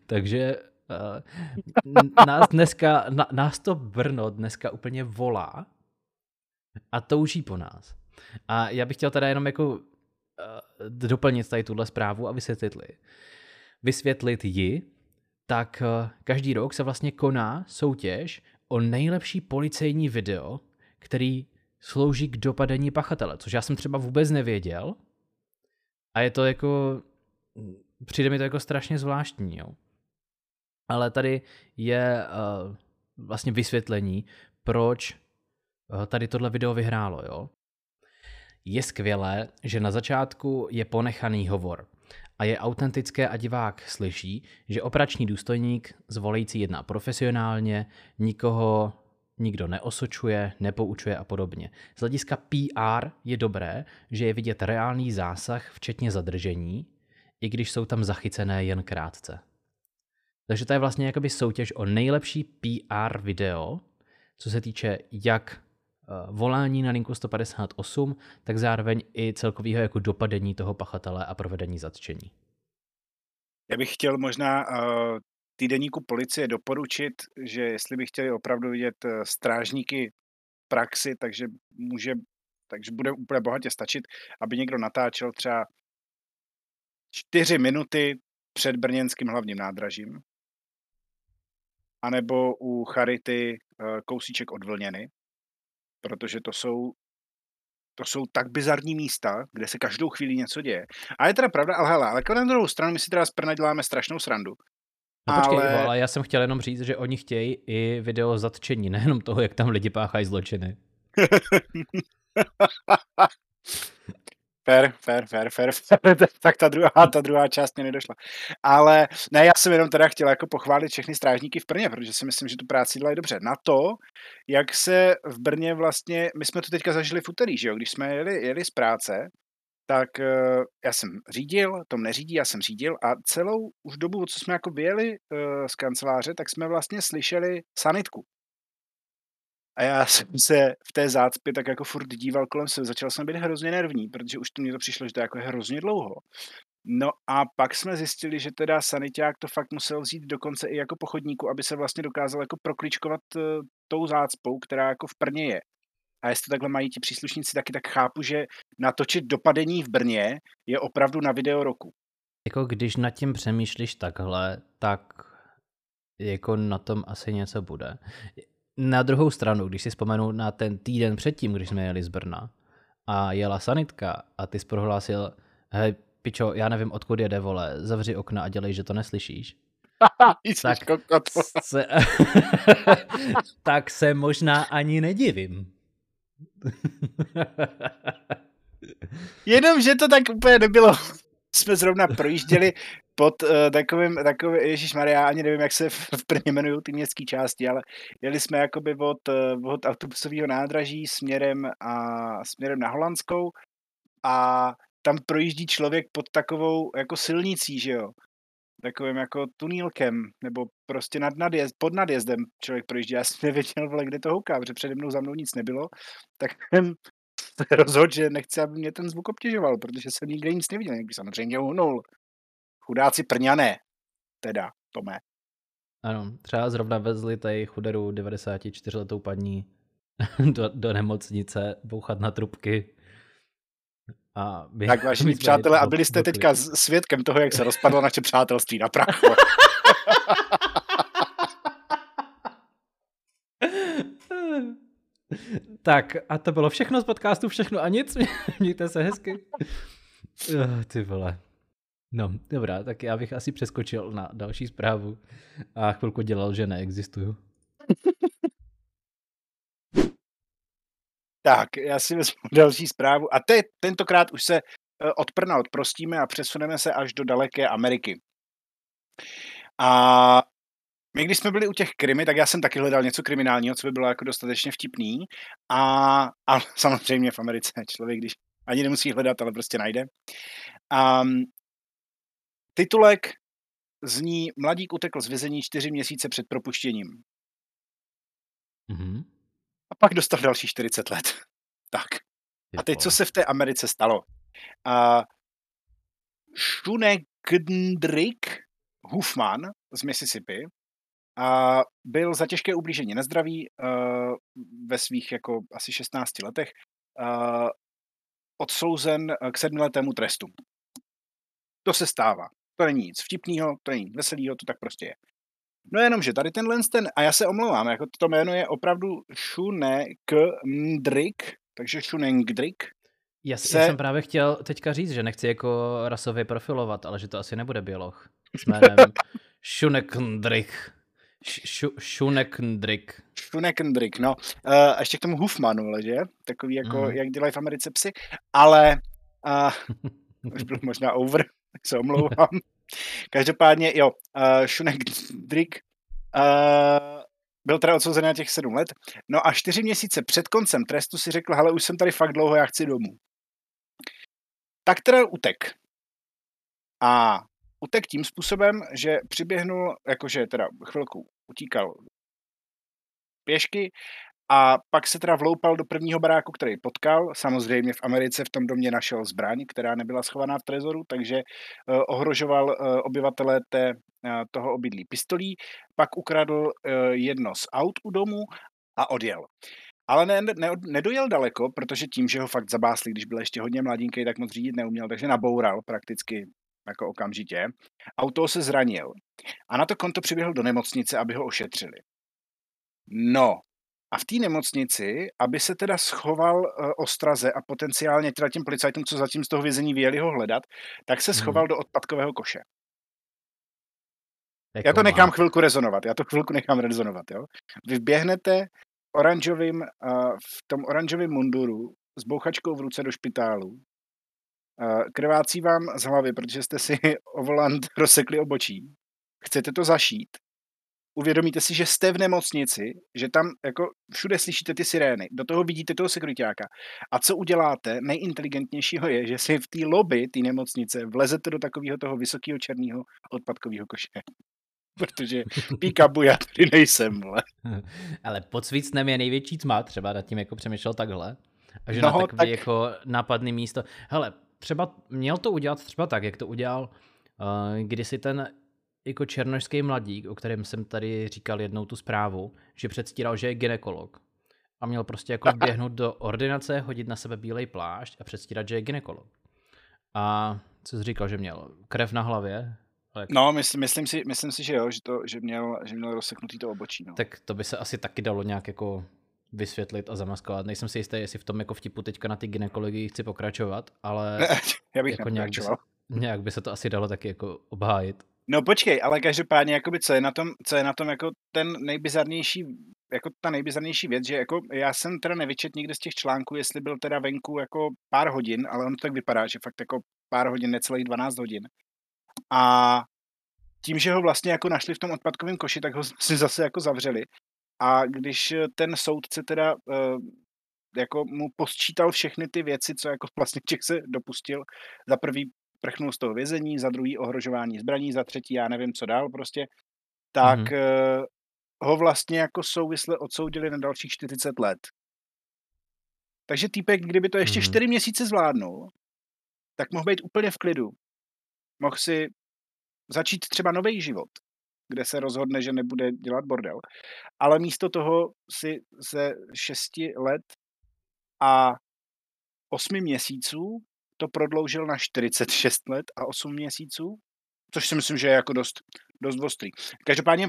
Takže uh, nás, dneska, na, nás to Brno dneska úplně volá a touží po nás. A já bych chtěl teda jenom jako uh, doplnit tady tuhle zprávu a vysvětlit, vysvětlit ji, tak uh, každý rok se vlastně koná soutěž o nejlepší policejní video, který slouží k dopadení pachatele, což já jsem třeba vůbec nevěděl. A je to jako, přijde mi to jako strašně zvláštní, jo. Ale tady je uh, vlastně vysvětlení, proč tady tohle video vyhrálo, jo. Je skvělé, že na začátku je ponechaný hovor a je autentické a divák slyší, že operační důstojník zvolící jedná profesionálně, nikoho nikdo neosočuje, nepoučuje a podobně. Z hlediska PR je dobré, že je vidět reálný zásah, včetně zadržení, i když jsou tam zachycené jen krátce. Takže to je vlastně jakoby soutěž o nejlepší PR video, co se týče jak eh, volání na linku 158, tak zároveň i celkového jako dopadení toho pachatele a provedení zatčení. Já bych chtěl možná uh, týdeníku policie doporučit, že jestli by chtěli opravdu vidět uh, strážníky praxi, takže může, takže bude úplně bohatě stačit, aby někdo natáčel třeba čtyři minuty před brněnským hlavním nádražím, anebo u Charity kousíček od Vlněny, protože to jsou to jsou tak bizarní místa, kde se každou chvíli něco děje. A je teda pravda, ale hele, ale na druhou stranu my si teda z Prna děláme strašnou srandu. No počkej, ale... ale já jsem chtěl jenom říct, že oni chtějí i video zatčení, nejenom toho, jak tam lidi páchají zločiny. Fair, fair, fair, fair, fair. tak ta druhá, ta druhá část mě nedošla. Ale ne, já jsem jenom teda chtěl jako pochválit všechny strážníky v Brně, protože si myslím, že tu práci dělají dobře. Na to, jak se v Brně vlastně, my jsme to teďka zažili v úterý, že jo, když jsme jeli, jeli z práce, tak uh, já jsem řídil, Tom neřídí, já jsem řídil a celou už dobu, co jsme jako vyjeli uh, z kanceláře, tak jsme vlastně slyšeli sanitku. A já jsem se v té zácpě tak jako furt díval kolem sebe. Začal jsem být hrozně nervní, protože už to mně to přišlo, že to je jako hrozně dlouho. No a pak jsme zjistili, že teda saniták to fakt musel vzít dokonce i jako pochodníku, aby se vlastně dokázal jako prokličkovat uh, tou zácpou, která jako v Brně je. A jestli takhle mají ti příslušníci, taky tak chápu, že natočit dopadení v Brně je opravdu na video roku. Jako když nad tím přemýšlíš takhle, tak jako na tom asi něco bude. Na druhou stranu, když si vzpomenu na ten týden předtím, když jsme jeli z Brna a jela sanitka a ty jsi prohlásil, hej, pičo, já nevím, odkud jede, vole, zavři okna a dělej, že to neslyšíš. tak, se, tak se možná ani nedivím. Jenom, že to tak úplně nebylo. Jsme zrovna projížděli pod uh, takovým, takovým Ježíš Maria, ani nevím, jak se v, Brně jmenují ty městské části, ale jeli jsme jakoby od, uh, od autobusového nádraží směrem, a, směrem na Holandskou a tam projíždí člověk pod takovou jako silnicí, že jo takovým jako tunílkem, nebo prostě nad nadjezd, pod nadjezdem člověk projíždí. Já jsem nevěděl, kde to houká, protože přede mnou za mnou nic nebylo, tak jsem rozhodl, že nechci, aby mě ten zvuk obtěžoval, protože jsem nikde nic neviděl, jak by samozřejmě uhnul. Chudáci prňané, teda, Tome. Ano, třeba zrovna vezli tady chuderu 94 letou paní do, do nemocnice bouchat na trubky a by, tak vážení přátelé, a byli jste teďka svědkem toho, jak se rozpadlo naše přátelství na prachu. Tak a to bylo všechno z podcastu, všechno a nic. Mějte se hezky. Uh, ty vole. No, dobrá, tak já bych asi přeskočil na další zprávu a chvilku dělal, že neexistuju. Tak, já si vezmu další zprávu. A te, tentokrát už se eh, od Prna odprostíme a přesuneme se až do daleké Ameriky. A my, když jsme byli u těch krimi, tak já jsem taky hledal něco kriminálního, co by bylo jako dostatečně vtipný. A, a samozřejmě v Americe člověk, když ani nemusí hledat, ale prostě najde. Um, titulek zní Mladík utekl z vězení čtyři měsíce před propuštěním. Mhm. A pak dostal další 40 let. Tak. A teď, co se v té Americe stalo? Uh, Shunekndrik Hufman z Mississippi a byl za těžké ublížení na zdraví uh, ve svých jako asi 16 letech uh, odsouzen k sedmiletému trestu. To se stává. To není nic vtipného, to není veselého, to tak prostě je. No jenom, že tady tenhle ten, a já se omlouvám, jako to jméno je opravdu Shunekndrik, takže Shunengdrik. Já, se... já jsem právě chtěl teďka říct, že nechci jako rasově profilovat, ale že to asi nebude běloch. S jménem Shunekndrik. Shunekndrik. Shunekndrik, no. Uh, a ještě k tomu Hufmanu, že? Takový jako, mm. jak dělají v Americe psy. Ale uh, už byl možná over, se omlouvám. Každopádně, jo, uh, Shunekndrik uh, byl teda odsouzený na těch sedm let. No a čtyři měsíce před koncem trestu si řekl, hele, už jsem tady fakt dlouho, já chci domů. Tak teda utek. A utek tím způsobem, že přiběhnul, jakože teda chvilku utíkal pěšky a pak se teda vloupal do prvního baráku, který potkal. Samozřejmě v Americe v tom domě našel zbraň, která nebyla schovaná v trezoru, takže uh, ohrožoval uh, obyvatele té, uh, toho obydlí pistolí. Pak ukradl jedno z aut u domu a odjel. Ale ne, ne, nedojel daleko, protože tím, že ho fakt zabásli, když byl ještě hodně mladínký, tak moc řídit neuměl, takže naboural prakticky jako okamžitě. Auto se zranil. A na to konto přiběhl do nemocnice, aby ho ošetřili. No, a v té nemocnici, aby se teda schoval uh, ostraze a potenciálně teda těm policajtům, co zatím z toho vězení vyjeli ho hledat, tak se schoval hmm. do odpadkového koše. Jako já to nechám chvilku rezonovat, já to chvilku nechám rezonovat, jo. Vy běhnete oranžovým, uh, v tom oranžovém munduru s bouchačkou v ruce do špitálu, krvácí vám z hlavy, protože jste si o volant rozsekli obočí, chcete to zašít, uvědomíte si, že jste v nemocnici, že tam jako všude slyšíte ty sirény, do toho vidíte toho sekuritáka. A co uděláte, nejinteligentnější je, že si v té lobby té nemocnice vlezete do takového toho vysokého černého odpadkového koše. Protože píkabu já tady nejsem, vle. Ale pod svícnem je největší tma, třeba nad tím jako přemýšlel takhle. A že no, na takový tak... jako nápadný místo. Hele, třeba měl to udělat třeba tak, jak to udělal uh, kdysi ten jako černožský mladík, o kterém jsem tady říkal jednou tu zprávu, že předstíral, že je ginekolog. A měl prostě jako běhnout do ordinace, hodit na sebe bílej plášť a předstírat, že je ginekolog. A co jsi říkal, že měl krev na hlavě? Ale... No, myslím, myslím, si, myslím si, že jo, že, to, že, měl, že měl rozseknutý to obočí. No. Tak to by se asi taky dalo nějak jako vysvětlit a zamaskovat. Nejsem si jistý, jestli v tom jako vtipu teďka na ty ginekologii chci pokračovat, ale ne, já bych jako nějak by, se, nějak by se to asi dalo taky jako obhájit. No počkej, ale každopádně, jakoby, co je na tom, co je na tom jako ten nejbizarnější, jako ta nejbizarnější věc, že jako já jsem teda nevyčet nikde z těch článků, jestli byl teda venku jako pár hodin, ale on to tak vypadá, že fakt jako pár hodin, necelých 12 hodin. A tím, že ho vlastně jako našli v tom odpadkovém koši, tak ho si zase jako zavřeli. A když ten soudce teda uh, jako mu posčítal všechny ty věci, co jako vlastně Čech se dopustil, za prvý prchnul z toho vězení, za druhý ohrožování zbraní, za třetí já nevím, co dál prostě, tak mm-hmm. ho vlastně jako souvisle odsoudili na dalších 40 let. Takže týpek, kdyby to ještě mm-hmm. 4 měsíce zvládnul, tak mohl být úplně v klidu. Mohl si začít třeba nový život, kde se rozhodne, že nebude dělat bordel. Ale místo toho si ze 6 let a 8 měsíců to prodloužil na 46 let a 8 měsíců, což si myslím, že je jako dost, dost ostrý. Každopádně,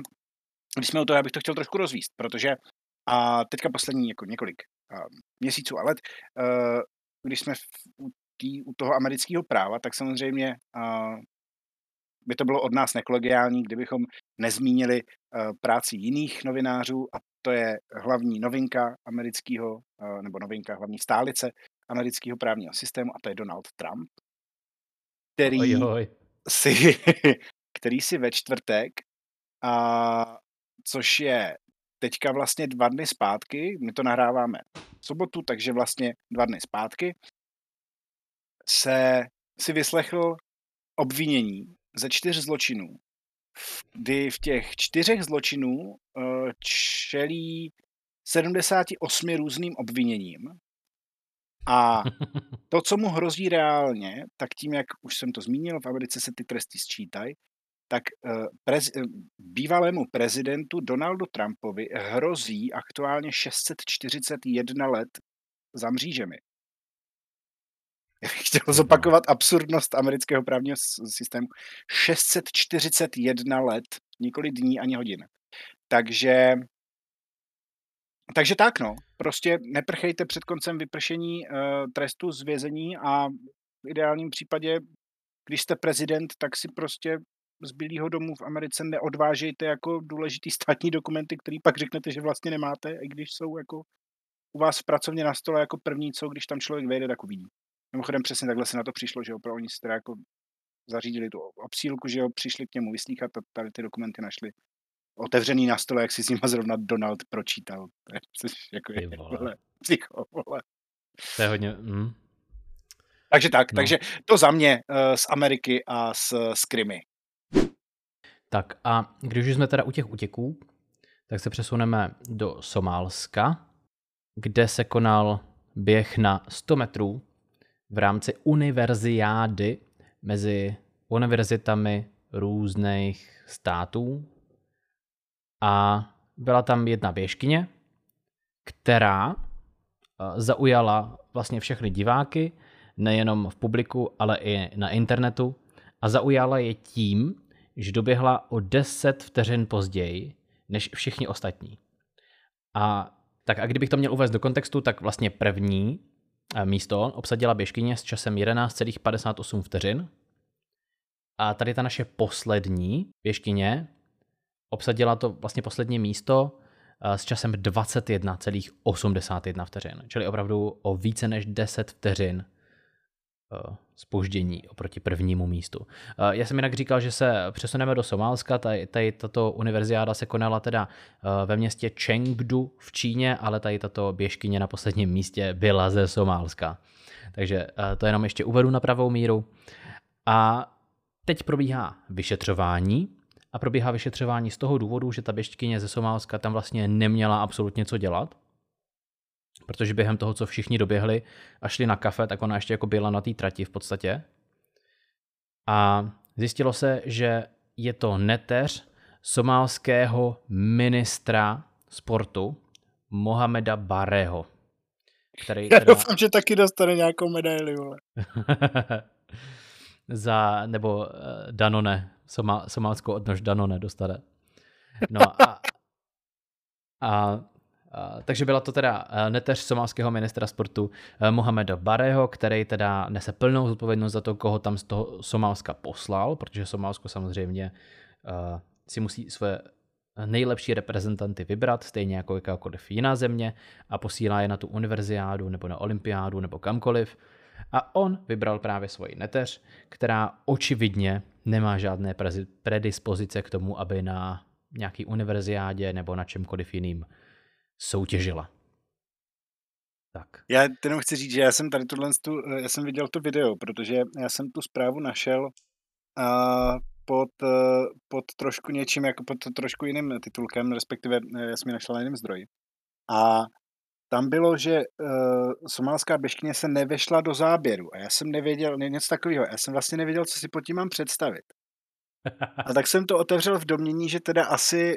když jsme o to, já bych to chtěl trošku rozvíst, protože A teďka poslední jako několik uh, měsíců a let, uh, když jsme v, u, tý, u toho amerického práva, tak samozřejmě uh, by to bylo od nás nekolegiální, kdybychom nezmínili uh, práci jiných novinářů a to je hlavní novinka amerického, uh, nebo novinka, hlavní stálice amerického právního systému a to je Donald Trump, který Oj, oj. si, který si ve čtvrtek, a, což je teďka vlastně dva dny zpátky, my to nahráváme v sobotu, takže vlastně dva dny zpátky, se si vyslechl obvinění ze čtyř zločinů, kdy v těch čtyřech zločinů eh, čelí 78 různým obviněním. A to, co mu hrozí reálně, tak tím, jak už jsem to zmínil, v Americe se ty tresty sčítají, tak eh, prez, eh, bývalému prezidentu Donaldu Trumpovi hrozí aktuálně 641 let za mřížemi. Já chtěl zopakovat absurdnost amerického právního systému. 641 let, nikoli dní ani hodin. Takže, takže tak no, prostě neprchejte před koncem vypršení uh, trestu z vězení a v ideálním případě, když jste prezident, tak si prostě z Bílého domu v Americe neodvážejte jako důležitý státní dokumenty, který pak řeknete, že vlastně nemáte, i když jsou jako u vás v pracovně na stole jako první, co když tam člověk vejde, tak uvidí. Mimochodem přesně takhle se na to přišlo, že opravdu oni si teda jako zařídili tu obsílku, že jo, přišli k němu vyslíchat a tady ty dokumenty našli otevřený na stole, jak si s nima zrovna Donald pročítal. To je, jako je, vole, psycho, vole. To je hodně... Mm. Takže tak, no. takže to za mě uh, z Ameriky a z, z Krymy. Tak a když už jsme teda u těch útěků, tak se přesuneme do Somálska, kde se konal běh na 100 metrů v rámci univerziády mezi univerzitami různých států. A byla tam jedna běžkyně, která eh, zaujala vlastně všechny diváky, nejenom v publiku, ale i na internetu. A zaujala je tím, že doběhla o 10 vteřin později než všichni ostatní. A tak a kdybych to měl uvést do kontextu, tak vlastně první místo obsadila běžkyně s časem 11,58 vteřin. A tady ta naše poslední běžkyně obsadila to vlastně poslední místo eh, s časem 21,81 vteřin. Čili opravdu o více než 10 vteřin spoždění eh, oproti prvnímu místu. Eh, já jsem jinak říkal, že se přesuneme do Somálska, tady, tady tato univerziáda se konala teda eh, ve městě Chengdu v Číně, ale tady tato běžkyně na posledním místě byla ze Somálska. Takže to jenom ještě uvedu na pravou míru. A teď probíhá vyšetřování a probíhá vyšetřování z toho důvodu, že ta běžkyně ze Somálska tam vlastně neměla absolutně co dělat, protože během toho, co všichni doběhli a šli na kafe, tak ona ještě jako byla na té trati v podstatě. A zjistilo se, že je to neteř somálského ministra sportu Mohameda Bareho. Který Já teda... doufám, že taky dostane nějakou medaili, vole. Za, nebo uh, Danone, Somál, somálskou odnož Danone dostane. No a, a takže byla to teda eh, neteř somálského ministra sportu eh, Mohameda Bareho, který teda nese plnou zodpovědnost za to, koho tam z toho Somálska poslal, protože Somálsko samozřejmě si musí své nejlepší reprezentanty vybrat, stejně jako jakákoliv jiná země, a posílá je na tu univerziádu nebo na olympiádu nebo kamkoliv. A on vybral právě svoji neteř, která očividně nemá žádné predispozice k tomu, aby na nějaký univerziádě nebo na čemkoliv jiným soutěžila. Tak. Já jenom chci říct, že já jsem tady tohle, já jsem viděl to video, protože já jsem tu zprávu našel uh, pod, uh, pod trošku něčím, jako pod trošku jiným titulkem, respektive uh, já jsem ji našel na jiném zdroji. A tam bylo, že uh, somálská běžkyně se nevešla do záběru a já jsem nevěděl, něco takového, já jsem vlastně nevěděl, co si pod tím mám představit. A tak jsem to otevřel v domění, že teda asi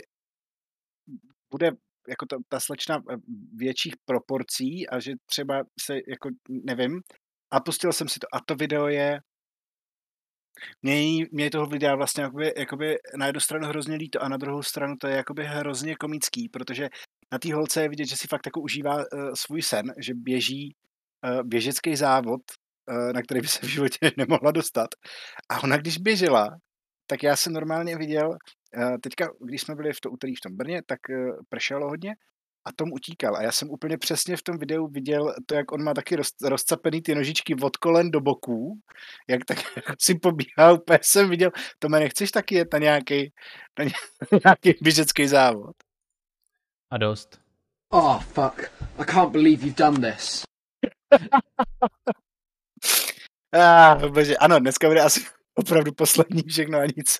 bude jako ta, ta slečna eh, větších proporcí a že třeba se jako, nevím, a pustil jsem si to a to video je mě, mě toho videa vlastně jakoby, jakoby na jednu stranu hrozně líto a na druhou stranu to je jakoby hrozně komický, protože na té holce je vidět, že si fakt jako užívá uh, svůj sen, že běží uh, běžecký závod, uh, na který by se v životě nemohla dostat. A ona, když běžela, tak já jsem normálně viděl, teďka, když jsme byli v to úterý v tom Brně, tak uh, pršelo hodně a Tom utíkal. A já jsem úplně přesně v tom videu viděl to, jak on má taky roz, rozcapený ty nožičky od kolen do boků, jak tak jako si pobíhá, úplně jsem viděl, to mě nechceš taky jet na nějaký, na nějaký běžecký závod? A dost. Oh, fuck. I can't believe you've done this. ah, bože, ano, dneska bude asi opravdu poslední všechno a nic.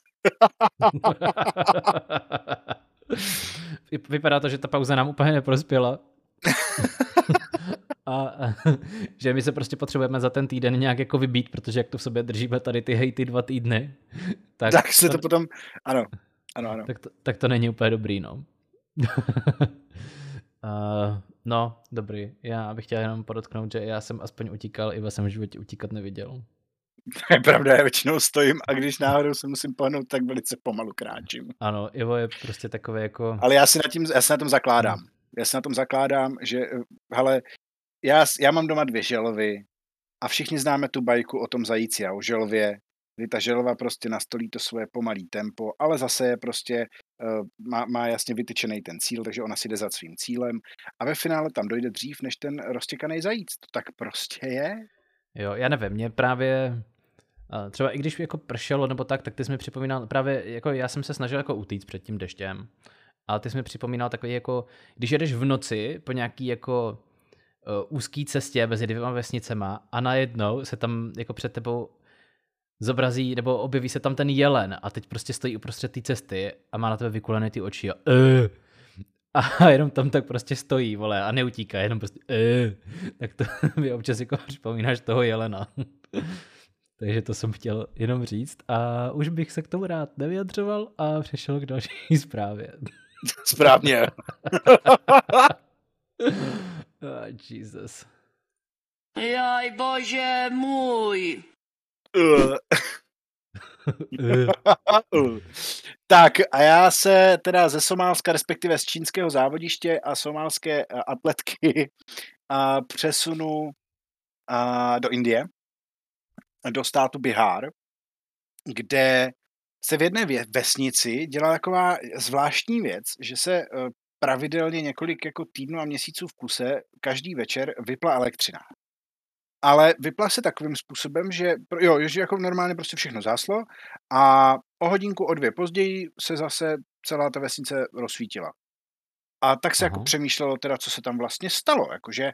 Vypadá to, že ta pauza nám úplně neprospěla. a, že my se prostě potřebujeme za ten týden nějak jako vybít, protože jak to v sobě držíme tady ty hejty dva týdny, tak, tak se to, to potom, ano, ano, ano. Tak to, tak to není úplně dobrý, no. uh, no, dobrý. Já bych chtěl jenom podotknout, že já jsem aspoň utíkal, i ve svém životě utíkat neviděl. To je pravda, já většinou stojím a když náhodou se musím pohnout, tak velice pomalu kráčím. Ano, Ivo je prostě takové jako... Ale já si na, tím, já si na tom zakládám. Já si na tom zakládám, že, hele, já, já mám doma dvě želvy a všichni známe tu bajku o tom zajíci a o želvě, kdy ta želva prostě nastolí to svoje pomalý tempo, ale zase je prostě, uh, má, má jasně vytyčený ten cíl, takže ona si jde za svým cílem a ve finále tam dojde dřív, než ten roztěkaný zajíc. To tak prostě je. Jo, já nevím, mě právě třeba i když jako pršelo nebo tak, tak ty jsi mi připomínal, právě jako já jsem se snažil jako utíct před tím deštěm, ale ty jsi mi připomínal takový jako, když jedeš v noci po nějaký jako uh, úzký cestě mezi dvěma vesnicema a najednou se tam jako před tebou zobrazí, nebo objeví se tam ten jelen a teď prostě stojí uprostřed té cesty a má na tebe vykulené ty oči a uh, a jenom tam tak prostě stojí, vole, a neutíká, jenom prostě uh, tak to mi občas jako připomínáš toho jelena. Takže to jsem chtěl jenom říct a už bych se k tomu rád nevyjadřoval a přešel k další zprávě. Správně. oh, Jesus. Jaj, bože můj. tak a já se teda ze Somálska, respektive z čínského závodiště a somálské atletky a přesunu a do Indie, do státu Bihar, kde se v jedné vesnici dělá taková zvláštní věc, že se eh, pravidelně několik jako týdnů a měsíců v kuse každý večer vypla elektřina. Ale vypla se takovým způsobem, že, jo, že jako normálně prostě všechno záslo a o hodinku, o dvě později se zase celá ta vesnice rozsvítila. A tak se jako Aha. jako přemýšlelo teda, co se tam vlastně stalo, jakože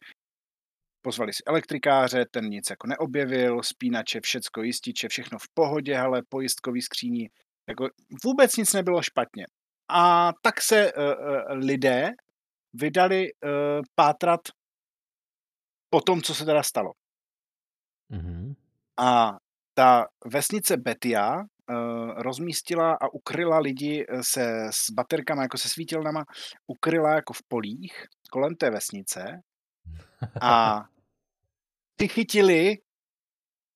pozvali si elektrikáře, ten nic jako neobjevil, spínače, všecko jističe, všechno v pohodě, ale pojistkový skříní, jako vůbec nic nebylo špatně. A tak se uh, lidé vydali uh, pátrat po tom, co se teda stalo. Mm-hmm. A ta vesnice Betia uh, rozmístila a ukryla lidi se s baterkama, jako se svítilnama, ukryla jako v polích kolem té vesnice a ty chytili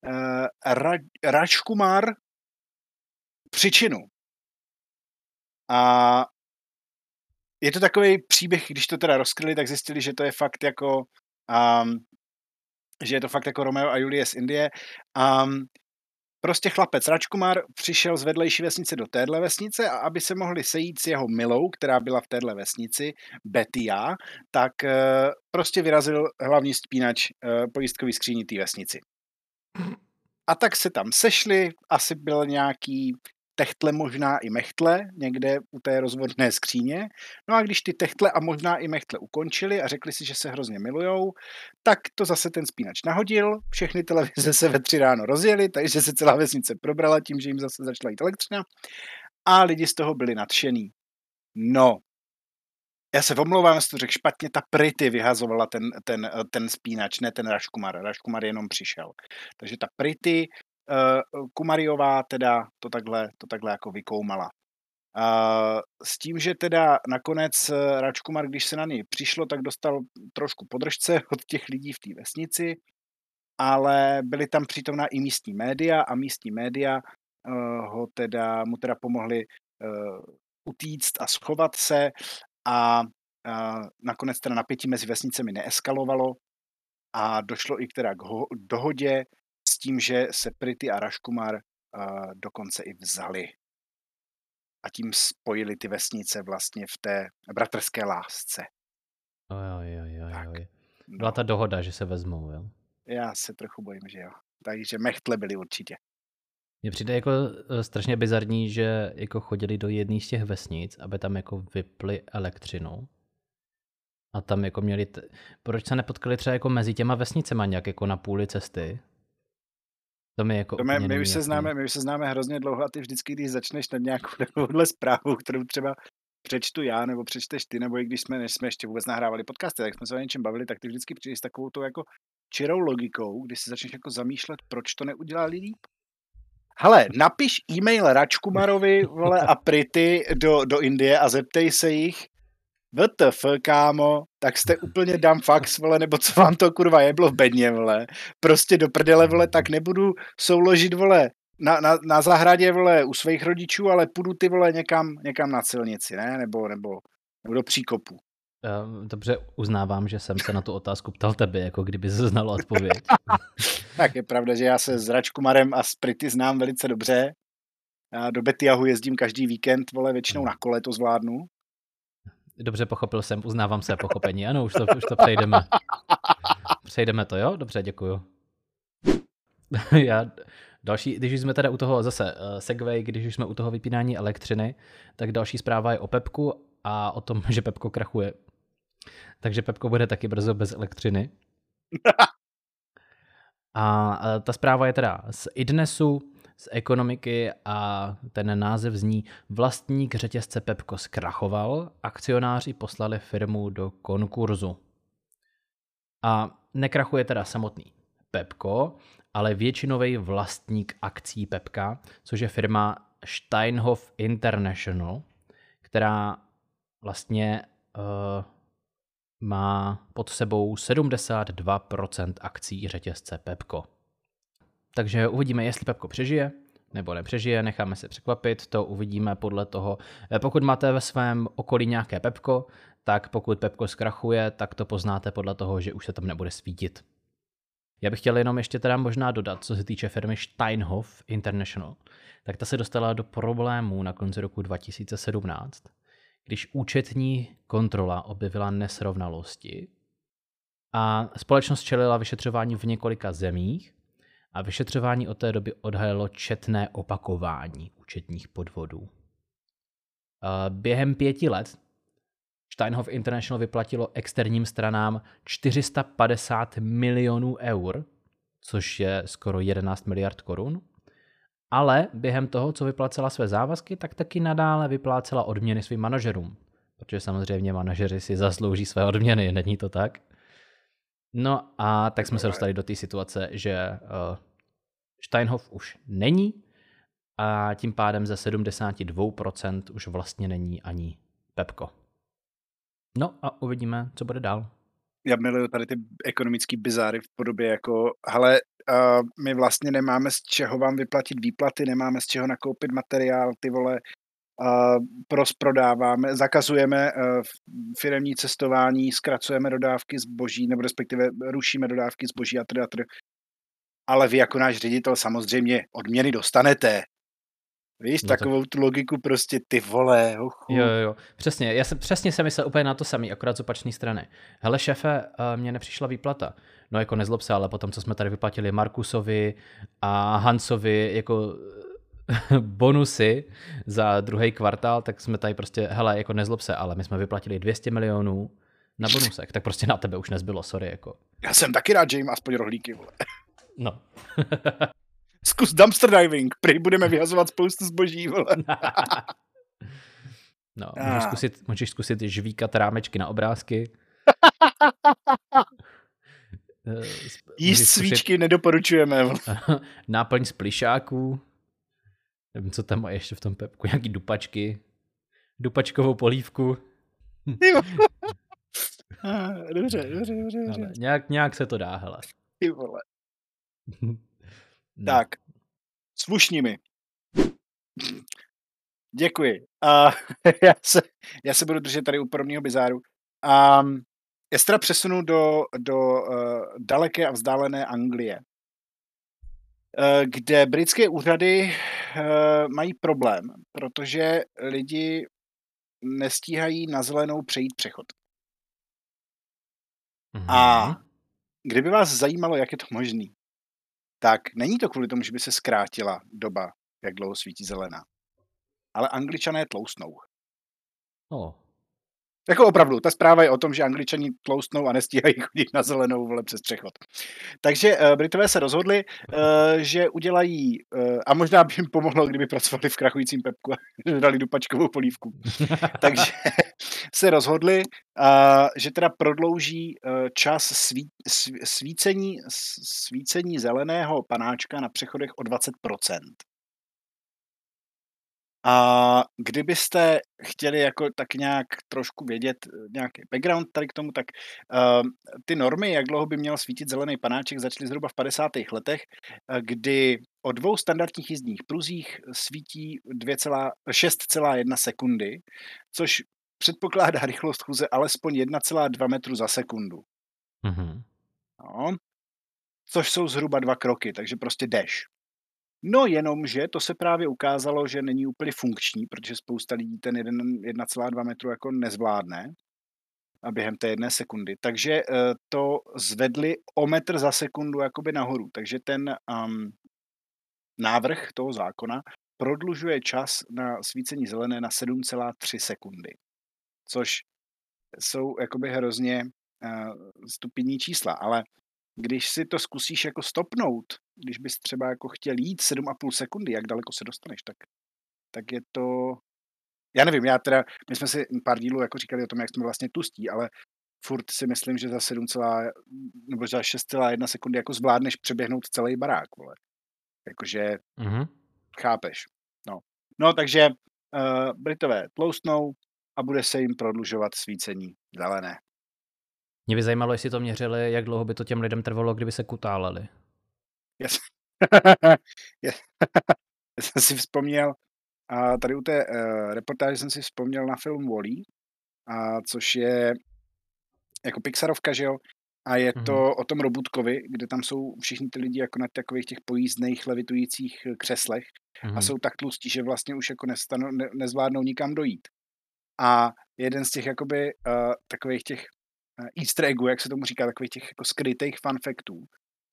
uh, Ra, Račkumar příčinu. A je to takový příběh, když to teda rozkryli, tak zjistili, že to je fakt jako um, že je to fakt jako Romeo a Julie z Indie. Um, prostě chlapec Račkumar přišel z vedlejší vesnice do téhle vesnice a aby se mohli sejít s jeho milou, která byla v téhle vesnici, Betia, tak uh, prostě vyrazil hlavní spínač uh, pojistkový skříní té vesnici. A tak se tam sešli, asi byl nějaký techtle možná i mechtle někde u té rozvodné skříně. No a když ty techtle a možná i mechtle ukončili a řekli si, že se hrozně milujou, tak to zase ten spínač nahodil, všechny televize se ve tři ráno rozjeli, takže se celá vesnice probrala tím, že jim zase začala jít elektřina a lidi z toho byli nadšený. No, já se omlouvám, jestli to řekl špatně, ta Prity vyhazovala ten, ten, ten spínač, ne ten Raškumar. Raškumar jenom přišel. Takže ta Prity Kumariová teda to takhle, to takhle jako vykoumala. Uh, s tím, že teda nakonec eh, Račkumar, když se na něj přišlo, tak dostal trošku podržce od těch lidí v té vesnici, ale byly tam přítomná i místní média a místní média ho teda, mu teda pomohli utíct a schovat se a nakonec teda napětí mezi vesnicemi neeskalovalo a došlo i k teda k ho- dohodě s tím, že se Prity a Raškumar uh, dokonce i vzali. A tím spojili ty vesnice vlastně v té bratrské lásce. Oj, oj, oj, Tak, oj. No, Byla ta dohoda, že se vezmou, jo? já se trochu bojím, že jo. Takže mechtle byli určitě. Mně přijde jako eh, strašně bizarní, že jako chodili do jedné z těch vesnic, aby tam jako vypli elektřinu. A tam jako měli, t... proč se nepotkali třeba jako mezi těma vesnicema nějak jako na půli cesty? To mi jako To my, úplně my, už se známe, my už se známe hrozně dlouho a ty vždycky, když začneš na nějakou takovouhle zprávu, kterou třeba přečtu já, nebo přečteš ty, nebo i když jsme, než jsme ještě vůbec nahrávali podcasty, tak jsme se o něčem bavili, tak ty vždycky přijdeš s takovou tou jako čirou logikou, kdy si začneš jako zamýšlet, proč to neudělali líp. Hele, napiš e-mail Račkumarovi vole, a Prity do, do Indie a zeptej se jich, VTF, kámo, tak jste úplně dám fax, vole, nebo co vám to kurva jeblo v bedně, vole. Prostě do prdele, vole, tak nebudu souložit, vole, na, na, na zahradě, vole, u svých rodičů, ale půjdu ty, vole, někam, někam na silnici, ne? Nebo, nebo, nebo do příkopu. Eh, Dobře, uznávám, že jsem se na tu otázku ptal tebe, jako kdyby se znala odpověď. Tak je pravda, že já se s Račkumarem a s Prity znám velice dobře. Já do Betiahu jezdím každý víkend, vole, většinou na kole to zvládnu. Dobře, pochopil jsem, uznávám se pochopení. Ano, už to, už to přejdeme. Přejdeme to, jo? Dobře, děkuju. Já, další, když už jsme teda u toho zase uh, segway, když už jsme u toho vypínání elektřiny, tak další zpráva je o Pepku a o tom, že Pepko krachuje. Takže Pepko bude taky brzo bez elektřiny. A uh, ta zpráva je teda z iDnesu, z ekonomiky a ten název zní Vlastník řetězce Pepko zkrachoval, akcionáři poslali firmu do konkurzu. A nekrachuje teda samotný Pepko, ale většinový vlastník akcí Pepka, což je firma Steinhoff International, která vlastně uh, má pod sebou 72% akcí řetězce Pepko. Takže uvidíme, jestli Pepko přežije nebo nepřežije, necháme se překvapit, to uvidíme podle toho. Eh, Pokud máte ve svém okolí nějaké Pepko, tak pokud Pepko zkrachuje, tak to poznáte podle toho, že už se tam nebude svítit. Já bych chtěl jenom ještě teda možná dodat, co se týče firmy Steinhoff International, tak ta se dostala do problémů na konci roku 2017, když účetní kontrola objevila nesrovnalosti a společnost čelila vyšetřování v několika zemích a vyšetřování od té doby odhalilo četné opakování účetních podvodů. A Během pěti let Steinhoff International vyplatilo externím stranám 450 milionů eur, což je skoro 11 miliard korun, ale během toho, co vyplácela své závazky, tak taky nadále vyplácela odměny svým manažerům, protože samozřejmě manažeři si zaslouží své odměny, není to tak? No a tak jsme se dostali do té situace, že uh, Steinhoff už není a tím pádem ze 72% už vlastně není ani Pepko. No a uvidíme, co bude dál. Já miluju tady ty ekonomické bizáry v podobě jako, hele, uh, my vlastně nemáme z čeho vám vyplatit výplaty, nemáme z čeho nakoupit materiál, ty vole, prosprodáváme, zakazujeme uh, firemní cestování, zkracujeme dodávky zboží, nebo respektive rušíme dodávky zboží a tr. a tr. Ale vy jako náš ředitel samozřejmě odměny dostanete. Víš, No no tak- takovou tu logiku prostě ty vole, hochu. Jo, jo, jo. Přesně, já jsem, přesně jsem myslel úplně na to samý, akorát z opačné strany. Hele, šéfe, uh, mně nepřišla výplata. No jako nezlob se, ale potom, co jsme tady vyplatili Markusovi a Hansovi jako eh, bonusy za druhý kvartál, tak jsme tady prostě, hele, jako nezlob se, ale my jsme vyplatili 200 milionů na bonusech, tak prostě na tebe už nezbylo, sorry, jako. Já jsem taky rád, že jim aspoň rohlíky, vole. No. Zkus dumpster diving, prý budeme vyhazovat spoustu zboží, vole. No, Ah. můžeš zkusit, můžeš zkusit žvíkat rámečky na obrázky. Eh, Jíst zkusit- svíčky nedoporučujeme, náplň z plišáků. Nevím, co tam má ještě v tom pepku. Nějaký dupačky. Dupačkovou polívku. Ah, Dobře, dobře, dobře, Ale dobře. nějak, nějak se to dá, hele. Ty vole. No. Tak, slušní mi. Děkuji. A já se, já se budu držet tady u podobného bizáru. Um, já se teda přesunu do, do uh, daleké a vzdálené Anglie, uh, kde britské úřady uh, mají problém, protože lidi nestíhají na zelenou přejít přechod. Mhm. A kdyby vás zajímalo, jak je to možný, tak není to kvůli tomu, že by se zkrátila doba, jak dlouho svítí zelená. Ale angličané tlousnou. No. Jako opravdu, ta zpráva je o tom, že angličani tloustnou a nestíhají chodit na zelenou vole přes přechod. Takže uh, Britové se rozhodli, uh, že udělají, uh, a možná by jim pomohlo, kdyby pracovali v krachujícím pepku a dali dupačkovou polívku. Takže se rozhodli, uh, že teda prodlouží uh, čas sví, sví, svícení, svícení zeleného panáčka na přechodech o 20%. A kdybyste chtěli jako tak nějak trošku vědět eh, nějaký background tady k tomu, tak uh, ty normy, jak dlouho by měl svítit zelený panáček, začaly zhruba v 50. letech, uh, kdy o dvou standardních jízdních pruzích svítí 6,1 sekundy, což předpokládá rychlost chůze alespoň 1,2 metru za sekundu. Mhm. No, což jsou zhruba dva kroky, takže prostě jdeš. No jenomže to se právě ukázalo, že není úplně funkční, protože spousta lidí ten 1,2 metru jako nezvládne a během té jedné sekundy. Takže eh, to zvedli o metr za sekundu jakoby nahoru. Takže ten um, návrh toho zákona prodlužuje čas na svícení zelené na 7,3 sekundy. Což jsou jakoby hrozně uh, stupidní čísla, ale když si to zkusíš jako stopnout, když bys třeba jako chtěl jít 7,5 sekundy, jak daleko se dostaneš, tak, tak je to... Já nevím, já teda, my jsme si pár dílů jako říkali o tom, jak jsme vlastně tustí, ale furt si myslím, že za 7, nebo za 6,1 sekundy jako zvládneš přeběhnout celý barák, vole. Jakože Mhm. chápeš. No, no takže uh, Britové tloustnou a bude se jim prodlužovat svícení zelené. Mě by zajímalo, jestli to měřili, jak dlouho by to těm lidem trvalo, kdyby se kutáleli. Yes. Já jsem si vzpomněl, a tady u té uh, reportáže jsem si vzpomněl na film Wall-E, a což je jako Pixarovka, že jo? A je to Mhm. o tom robotkovi, kde tam jsou všichni ty lidi jako na takových těch pojízdných levitujících eh, křeslech a Mhm. jsou tak tlustí, že vlastně už jako nestanou, ne, nezvládnou nikam dojít. A jeden z těch jakoby uh, takových těch easter eggů, jak se tomu říká, takových těch jako skrytých fun factů,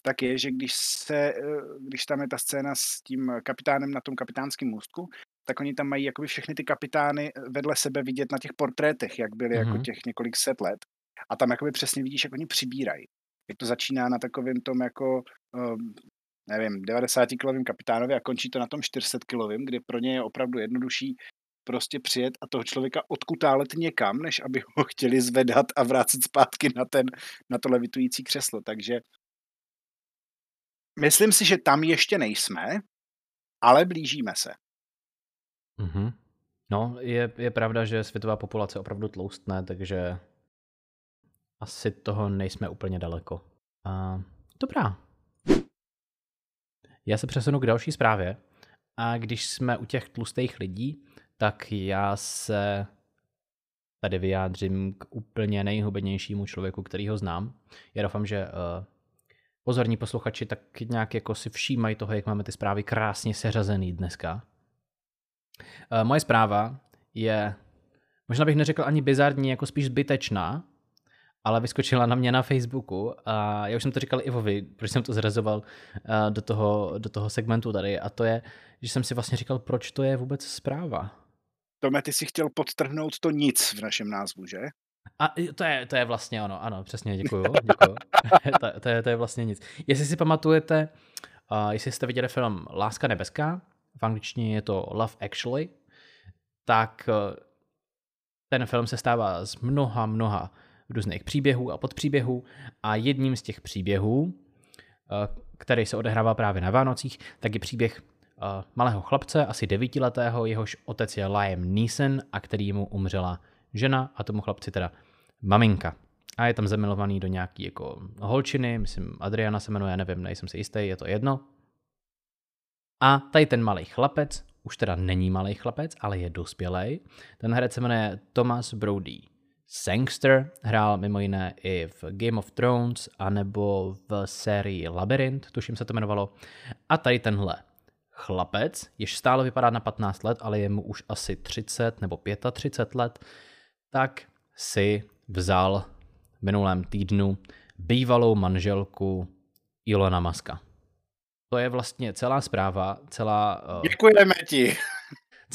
tak je, že když se, uh, když tam je ta scéna s tím kapitánem na tom kapitánském můstku, tak oni tam mají jakoby všechny ty kapitány vedle sebe vidět na těch portrétech, jak byly jako Mhm. těch několik set let. A tam jakoby přesně vidíš, jak oni přibírají. Jak to začíná na takovém tom jako, um, nevím, 90 kilovým kapitánovi a končí to na tom 400 kilovým, kde pro ně je opravdu jednodušší prostě přijet a toho člověka odkutálet někam, než aby ho chtěli zvedat a vrátit zpátky na, ten, na to levitující křeslo. Takže myslím si, že tam ještě nejsme, ale blížíme se. Mhm. No, je, je pravda, že světová populace opravdu tloustne, takže asi toho nejsme úplně daleko. A, dobrá. Já se přesunu k další zprávě. A když jsme u těch tlustých lidí, tak já se tady vyjádřím k úplně nejhubenějšímu člověku, který ho znám. Já doufám, že uh, pozorní posluchači tak nějak jako si všímají toho, jak máme ty zprávy krásně seřazený dneska. Uh, moje zpráva je, možná bych neřekl ani bizarní, jako spíš zbytečná, ale vyskočila na mě na Facebooku a já už jsem to říkal Ivovi, proč jsem to zrazoval uh, do toho, do toho segmentu tady a to je, že jsem si vlastně říkal, proč to je vůbec zpráva. Tome, ty si chtěl podtrhnout to nic v našem názvu, že? A to je, to je vlastně ono, ano, přesně, děkuju, děkuju. to, to, je, to je vlastně nic. Jestli si pamatujete, uh, jestli jste viděli film Láska nebeská, v angličtině je to Love Actually, tak uh, ten film se stává z mnoha, mnoha různých příběhů a podpříběhů a jedním z těch příběhů, uh, který se odehrává právě na Vánocích, tak je příběh malého chlapce, asi devítiletého, jehož otec je Liam Neeson a který mu umřela žena a tomu chlapci teda maminka. A je tam zamilovaný do nějaký jako holčiny, myslím Adriana se jmenuje, nevím, nejsem si jistý, je to jedno. A tady ten malý chlapec, už teda není malý chlapec, ale je dospělej. Ten herec se jmenuje Thomas Brody Sangster, hrál mimo jiné i v Game of Thrones, anebo v sérii Labyrinth, tuším se to jmenovalo. A tady tenhle chlapec, jež stále vypadá na 15 let, ale je mu už asi 30 nebo 35 let, tak si vzal v minulém týdnu bývalou manželku Ilona Maska. To je vlastně celá zpráva, celá... Uh, Děkujeme ti.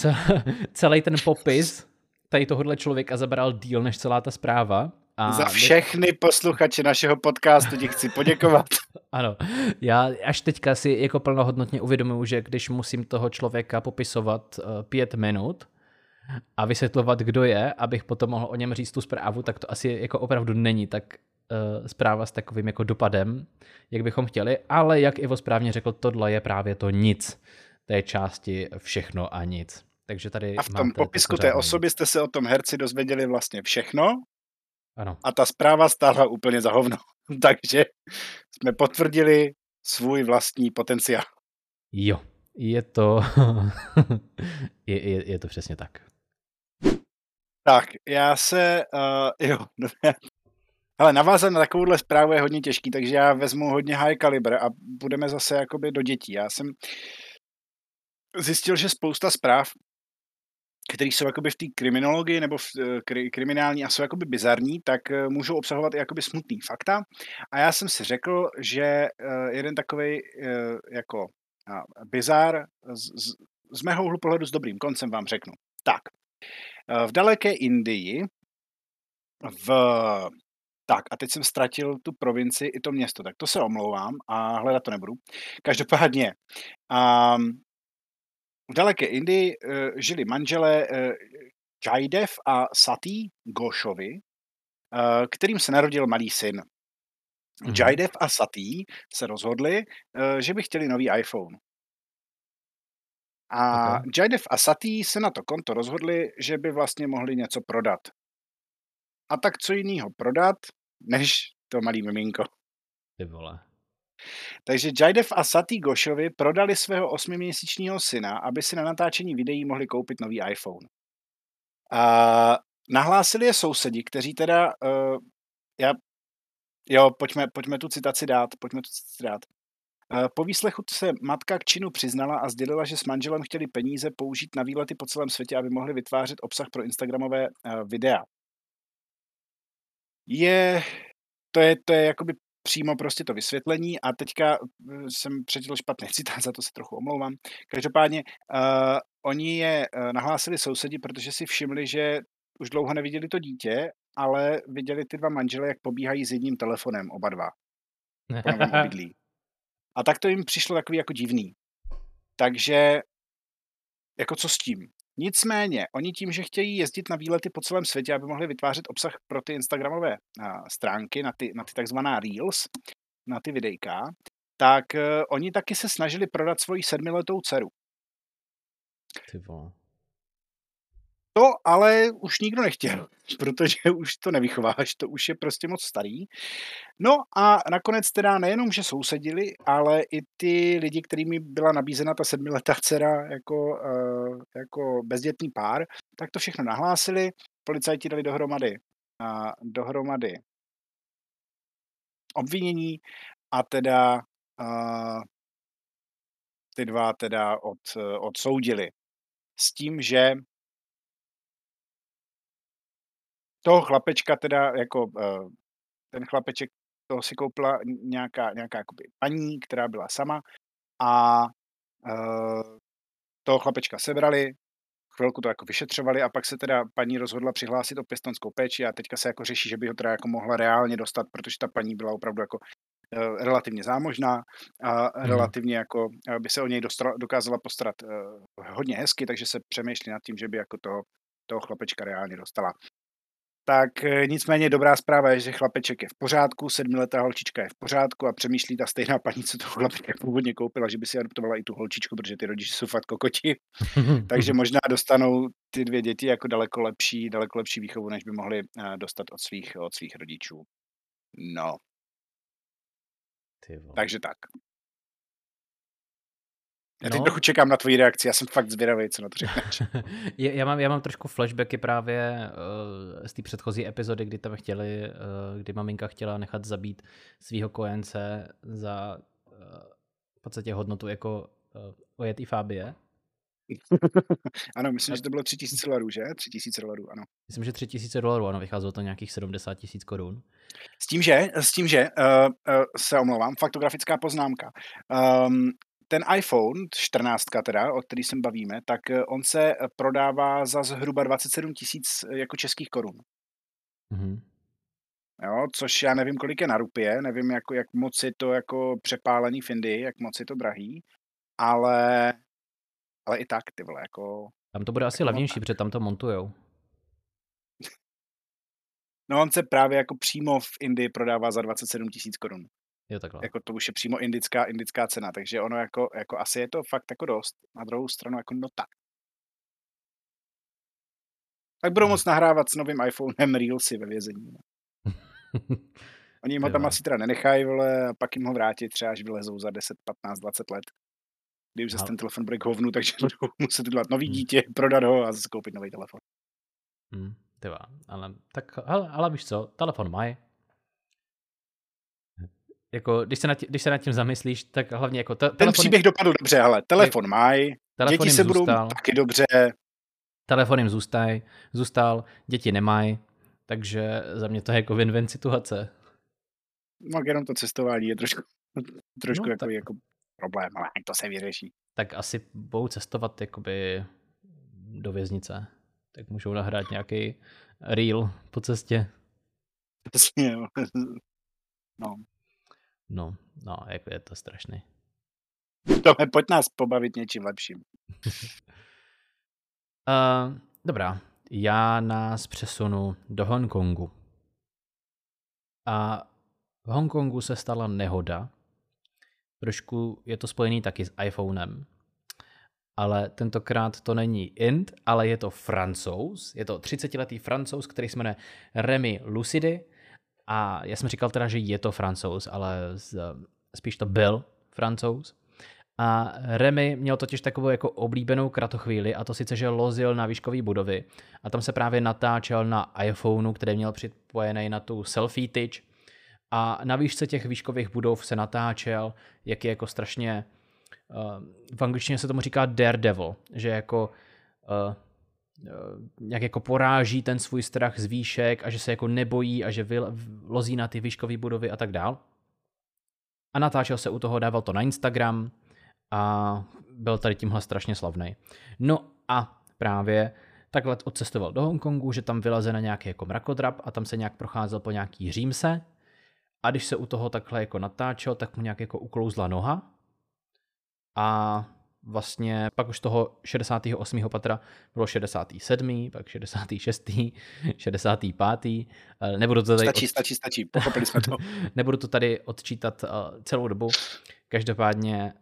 celý ten popis tady tohohle člověka zabral díl než celá ta zpráva. A Za všechny posluchače našeho podcastu ti chci poděkovat. ano, já až teďka si jako plnohodnotně uvědomuji, že když musím toho člověka popisovat uh, pět minut a vysvětlovat, kdo je, abych potom mohl o něm říct tu zprávu, tak to asi jako opravdu není tak uh, zpráva s takovým jako dopadem, jak bychom chtěli, ale jak Ivo správně řekl, tohle je právě to nic té části všechno a nic. Takže tady a v tom popisku té osoby jste se o tom herci dozvěděli vlastně všechno. Ano. A ta zpráva stála úplně za hovno. Takže jsme potvrdili svůj vlastní potenciál. Jo, je to, je, je, je to přesně tak. Tak, já se, uh, jo, ale navázat na takovouhle zprávu je hodně těžký, takže já vezmu hodně high caliber a budeme zase jakoby do dětí. Já jsem zjistil, že spousta zpráv které jsou jakoby v té kriminologii nebo v eh, kri, kriminální a jsou jakoby bizarní, tak eh, můžou obsahovat i jakoby smutný fakta. A já jsem si řekl, že eh, jeden takový jako bizar z, z, z mého úhlu pohledu s dobrým koncem vám řeknu. Tak, v daleké Indii v tak a teď jsem ztratil tu provinci i to město, tak to se omlouvám a hledat to nebudu. Každopádně, um, v daleké Indii uh, žili manželé uh, Jaidev a Sati Goshovi, uh, kterým se narodil malý syn. Mm-hmm. Jaidev a Sati se rozhodli, uh, že by chtěli nový iPhone. A okay. Jaidev a Sati se na to konto rozhodli, že by vlastně mohli něco prodat. A tak co jiného prodat, než to malý miminko. Ty vole. Takže Jaidev a Sati Goshovi prodali svého osmiměsíčního syna, aby si na natáčení videí mohli koupit nový iPhone. A nahlásili je sousedi, kteří teda, uh, já, jo, pojďme, pojďme tu citaci dát, pojďme tu citaci dát. Uh, po výslechu se matka k činu přiznala a sdělila, že s manželem chtěli peníze použít na výlety po celém světě, aby mohli vytvářet obsah pro Instagramové uh, videa. Je, to je, to je jakoby přímo prostě to vysvětlení a teďka hm, jsem přečetl špatný citát, za to se trochu omlouvám. Každopádně uh, oni je uh, nahlásili sousedi, protože si všimli, že už dlouho neviděli to dítě, ale viděli ty dva manžele, jak pobíhají s jedním telefonem, oba dva. Po obydlí. A tak to jim přišlo takový jako divný. Takže jako co s tím? Nicméně, oni tím, že chtějí jezdit na výlety po celém světě, aby mohli vytvářet obsah pro ty Instagramové stránky, na ty, na ty takzvaná Reels, na ty videjka, tak uh, oni taky se snažili prodat svoji sedmiletou dceru. Ale už nikdo nechtěl, protože už to nevychováš, to už je prostě moc starý. No a nakonec teda nejenom, že sousedili, ale i ty lidi, kterými byla nabízena ta sedmiletá dcera jako, uh, jako bezdětný pár, tak to všechno nahlásili. Policajti dali dohromady, uh, dohromady obvinění a teda uh, ty dva teda od, odsoudili. S tím, že toho chlapečka teda jako eh, ten chlapeček toho si koupila nějaká, nějaká jakoby paní, která byla sama a uh, toho chlapečka sebrali, chvilku to jako vyšetřovali a pak se teda paní rozhodla přihlásit o pěstonskou péči a teďka se jako řeší, že by ho teda jako mohla reálně dostat, protože ta paní byla opravdu jako uh, relativně zámožná a hmm. relativně jako by se o něj dostala, dokázala postarat uh, hodně hezky, takže se přemýšlí nad tím, že by jako toho, toho chlapečka reálně dostala. Tak e, nicméně dobrá zpráva je, že chlapeček je v pořádku, sedmiletá holčička je v pořádku a přemýšlí ta stejná paní, co toho chlapečka původně koupila, že by si adoptovala i tu holčičku, protože ty rodiče jsou fakt kokoti. Takže možná dostanou ty dvě děti jako daleko lepší, daleko lepší výchovu, než by mohli e, dostat od svých, od svých rodičů. No. Takže tak. Já teď No. trochu čekám na tvoji reakci, já jsem fakt zvědavý, co na to řekneš. Já, mám, já mám trošku flashbacky právě uh, z té předchozí epizody, kdy tam chtěli, uh, kdy maminka chtěla nechat zabít svého kojence za uh, v podstatě hodnotu jako uh, ojetý fábie. ano, myslím, že to bylo 3000 dolarů, že? 3000 dolarů, ano. Myslím, že 3000 dolarů, ano, vycházelo to nějakých 70 tisíc korun. S tím, že, s tím, že uh, uh, se omlouvám, faktografická poznámka. Um, ten iPhone 14 teda, o který se bavíme, tak eh, on se eh, prodává za zhruba 27 tisíc eh, jako českých korun. Mhm. Jo, což já nevím, kolik je na rupie, nevím, jako, jak moc je to jako přepálený v Indii, jak moc je to drahý, ale, ale i tak, ty vole, jako... Tam to bude asi Jako levnější, protože tam to montujou. No on se právě jako přímo v Indii prodává za 27 tisíc korun. Jo, takhle. Jako to už je přímo indická, indická cena, takže ono jako, jako asi je to fakt jako dost. Na druhou stranu jako no tak. Tak budou Hmm. moc nahrávat s novým iPhonem Reelsy ve vězení. No. Oni jim ho tam asi teda nenechají, vole, a pak jim ho vrátí třeba, až vylezou za 10, 15, 20 let. Kdy už zase ten telefon bude k hovnu, takže budou muset udělat nový Hmm. dítě, prodat ho a zase koupit nový telefon. Hm, tyva, ale tak, ale, ale víš co, telefon mají. Jako, když se, nad tím, když se nad tím zamyslíš, tak hlavně jako te, Ten telefon, příběh dopadl dobře, hele, telefon mají, děti se budou zůstal, taky dobře, telefon jim zůstaj, zůstal, děti nemají, takže za mě to je jako win-win situace. no jenom to cestování je trošku, trošku No, jako, tak- jako problém, ale to se vyřeší. Tak asi budou cestovat jakoby do věznice. Tak můžou nahrát nějaký reel po cestě. Přesně. No, No, no, jako je to strašný. Tome, pojď nás pobavit něčím lepším. Uh, dobrá, já nás přesunu do Hongkongu. A v Hongkongu se stala nehoda. Trošku je to spojený taky s iPhonem. Ale tentokrát to není Int, ale je to francouz. Je to 30-letý francouz, který se jmenuje Remy Lucidy. A já jsem říkal teda, že je to francouz, ale spíš to byl francouz. A Remy měl totiž takovou jako oblíbenou kratochvíli a to sice, že lozil na výškové budovy a tam se právě natáčel na iPhoneu, který měl připojený na tu selfie tyč a na výšce těch výškových budov se natáčel, jak je jako strašně, uh, v angličtině se tomu říká daredevil, že jako uh, nějak jako poráží ten svůj strach z výšek a že se jako nebojí a že lozí na ty výškové budovy a tak dál. A natáčel se u toho, dával to na Instagram a byl tady tímhle strašně slavný. No a právě takhle odcestoval do Hongkongu, že tam vyleze na nějaký jako mrakodrap a tam se nějak procházel po nějaký římse a když se u toho takhle jako natáčel, tak mu nějak jako uklouzla noha a vlastně pak už toho 68. patra bylo 67., pak 66., 65. Eh, Nebudu to tady Stačí, stačí, stačí, pochopili jsme to. Nebudu to tady odčítat uh, celou dobu. Každopádně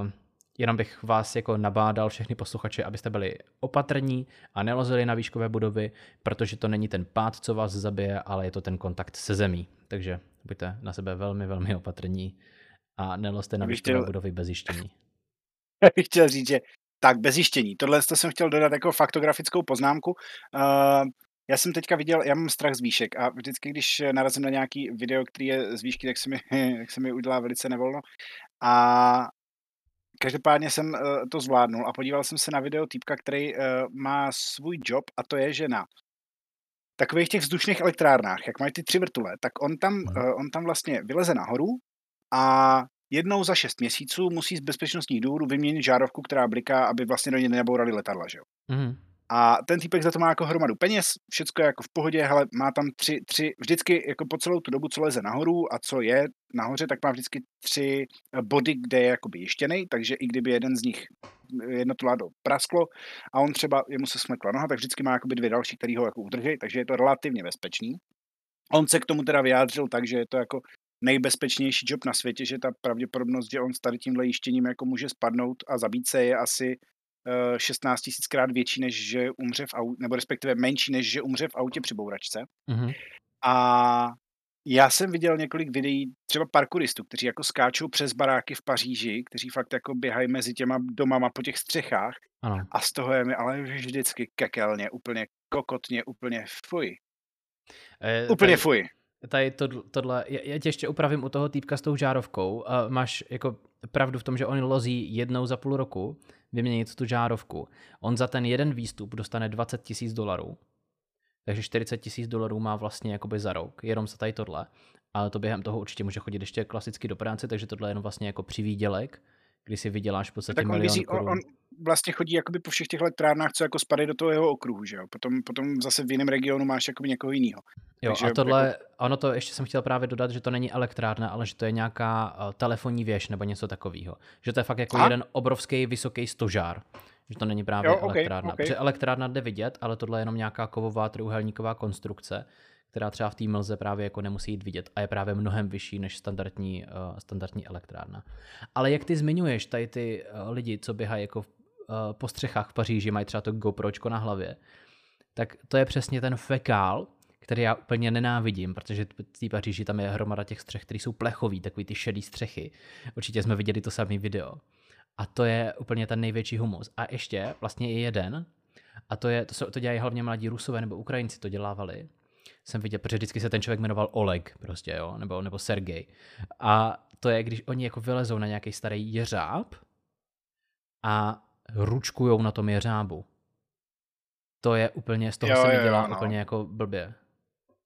uh, jenom bych vás jako nabádal všechny posluchače, abyste byli opatrní a nelozili na výškové budovy, protože to není ten pád, co vás zabije, ale je to ten kontakt se zemí. Takže buďte na sebe velmi, velmi opatrní a nelozte na výškové budovy bez jištění. Bych chtěl říct, že tak bez zjištění. Tohle to jsem chtěl dodat jako faktografickou poznámku. Uh, já jsem teďka viděl, já mám strach z výšek a vždycky, když narazím na nějaký video, který je z výšky, tak se mi, tak se mi udělá velice nevolno. A každopádně jsem uh, to zvládnul a podíval jsem se na video týpka, který uh, má svůj job a to je, že na takových těch vzdušných elektrárnách, jak mají ty tři vrtule, tak on tam, uh, on tam vlastně vyleze nahoru a jednou za šest měsíců musí z bezpečnostních důvodů vyměnit žárovku, která bliká, aby vlastně do něj nebourali letadla, že jo. Mhm. A ten týpek za to má jako hromadu peněz, všecko je jako v pohodě, ale má tam tři, tři, vždycky jako po celou tu dobu, co leze nahoru a co je nahoře, tak má vždycky tři eh, body, kde je jakoby jištěný, takže i kdyby jeden z nich, jedno to ládo prasklo a on třeba, jemu se smekla noha, tak vždycky má jakoby dvě další, který ho jako udrží, takže je to relativně bezpečný. On se k tomu teda vyjádřil tak, že je to jako nejbezpečnější job na světě, že ta pravděpodobnost, že on s tady tímhle jištěním jako může spadnout a zabít se je asi eh, 16 tisíckrát větší, než že umře v autě, nebo respektive menší, než že umře v autě při bouračce. Mhm. A Já jsem viděl několik videí třeba parkouristů, kteří jako skáčou přes baráky v Paříži, kteří fakt jako běhají mezi těma domama po těch střechách Ano. a z toho je mi ale vždycky kekelně, úplně kokotně, úplně fuj. Eh, Úplně tady- fuj. Tady to, tohle, já tě ještě upravím u toho týpka s tou žárovkou. Máš jako pravdu v tom, že on lozí jednou za půl roku vyměnit tu žárovku. On za ten jeden výstup dostane 20 tisíc dolarů. Takže 40 tisíc dolarů má vlastně jakoby za rok, jenom za tady tohle. Ale to během toho určitě může chodit ještě klasicky do práce, takže tohle je jenom vlastně jako přivýdělek, kdy si vyděláš v podstatě Tak on, vizí, on, korun. on vlastně chodí jakoby po všech těch elektrárnách, co jako spadají do toho jeho okruhu, že jo? Potom, potom zase v jiném regionu máš jakoby někoho jiného. Jo, Takže a tohle, jako- ono to ještě jsem chtěl právě dodat, že to není elektrárna, ale že to je nějaká uh, telefonní věž nebo něco takového. Že to je fakt jako Aha. jeden obrovský vysoký stožár. Že to není právě Jo, ok, elektrárna. ok. Protože elektrárna jde vidět, ale tohle je jenom nějaká kovová trojúhelníková konstrukce, která třeba v té mlze právě jako nemusí jít vidět a je právě mnohem vyšší než standardní, uh, standardní elektrárna. Ale jak ty zmiňuješ, tady ty uh, lidi, co běhají jako uh, po střechách v Paříži, mají třeba to GoPročko na hlavě, tak to je přesně ten fekál, který já úplně nenávidím, protože v té Paříži tam je hromada těch střech, které jsou plechový, takový ty šedý střechy. Určitě jsme viděli to samé video. A to je úplně ten největší humus. A ještě vlastně je jeden, a to, je, to, jsou, to dělají hlavně mladí Rusové nebo Ukrajinci to dělávali. Jsem viděl, protože vždycky se ten člověk jmenoval Oleg prostě, jo, nebo, nebo Sergej. A to je, když oni jako vylezou na nějaký starý jeřáb a ručkujou na tom jeřábu. To je úplně, z toho Jo, se mi dělá jo, no. úplně jako blbě.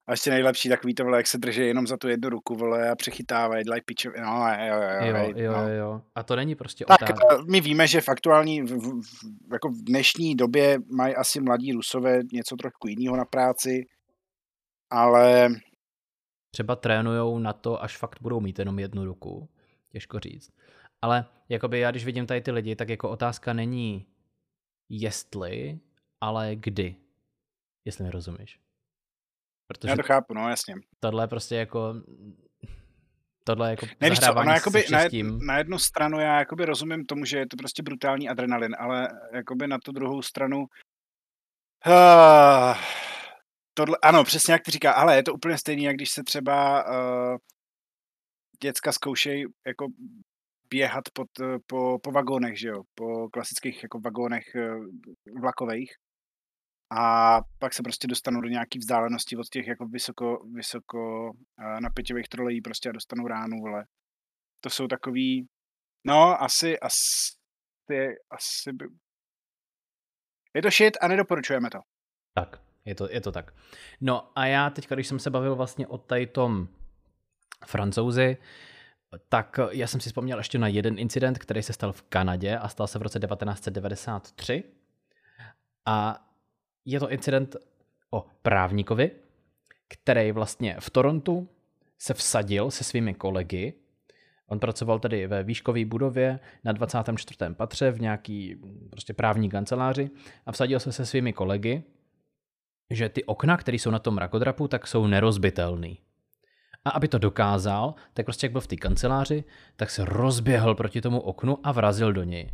A ještě nejlepší takový to, vole, jak se drží jenom za tu jednu ruku, vole, a přechytávají, dělají piče, no, jo, jo, Jo, hej, jo, no. jo. A to není prostě Tak otázka. eh, my víme, že v aktuální, v, v, v- jako v dnešní době mají asi mladí Rusové něco trošku jiného na práci, ale Třeba trénujou na to, až fakt budou mít jenom jednu ruku. Těžko říct. Ale jakoby já, když vidím tady ty lidi, tak jako otázka není jestli, ale kdy. Jestli mi rozumíš. Protože já to chápu, no jasně. tohle je prostě jako tohle je jako Ne, co, ono jakoby na, jed, na jednu stranu já jakoby rozumím tomu, že je to prostě brutální adrenalin, ale jakoby na tu druhou stranu uh, tohle, ano, přesně jak ty říká, ale je to úplně stejný, jak když se třeba uh, děcka zkoušejí jako běhat pod, eh, po, po vagónech, že jo, po klasických jako vagónech eh, vlakových a pak se prostě dostanou do nějaký vzdálenosti od těch jako vysoko, vysoko napěťových trolejí prostě a dostanou ránu, vole. To jsou takový, no asi, asi, asi by... Je to shit a nedoporučujeme to. Tak, je to, je to tak. No a já teď, když jsem se bavil vlastně o tady tom francouzi, tak já jsem si vzpomněl ještě na jeden incident, který se stal v Kanadě a stal se v roce 1993. A je to incident o právníkovi, který vlastně v Torontu se vsadil se svými kolegy. On pracoval tedy ve výškové budově na 24. patře v nějaký prostě právní kanceláři a vsadil se se svými kolegy, že ty okna, které jsou na tom mrakodrapu, tak jsou nerozbitelný. A aby to dokázal, tak prostě jak byl v té kanceláři, tak se rozběhl proti tomu oknu a vrazil do něj.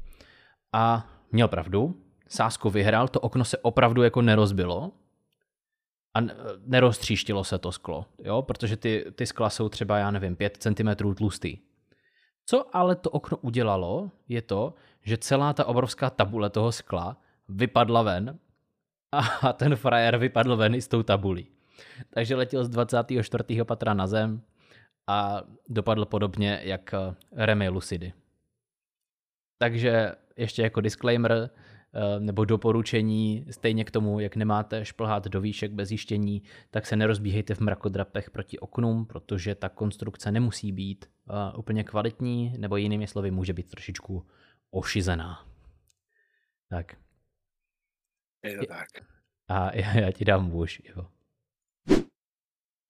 A měl pravdu, sásku vyhrál, to okno se opravdu jako nerozbilo a neroztříštilo se to sklo, jo? protože ty, ty skla jsou třeba, já nevím, 5 cm tlustý. Co ale to okno udělalo, je to, že celá ta obrovská tabule toho skla vypadla ven a ten frajer vypadl ven i s tou tabulí. Takže letěl z 24. patra na zem a dopadl podobně jak eh, Remy Lucidy. Takže ještě jako disclaimer eh, nebo doporučení, stejně k tomu, jak nemáte šplhát do výšek bez jištění, tak se nerozbíhejte v mrakodrapech proti oknům, protože ta konstrukce nemusí být uh, úplně kvalitní, nebo jinými slovy může být trošičku ošizená. Tak. Je to tak. A já, já ti dám muž, Ivo.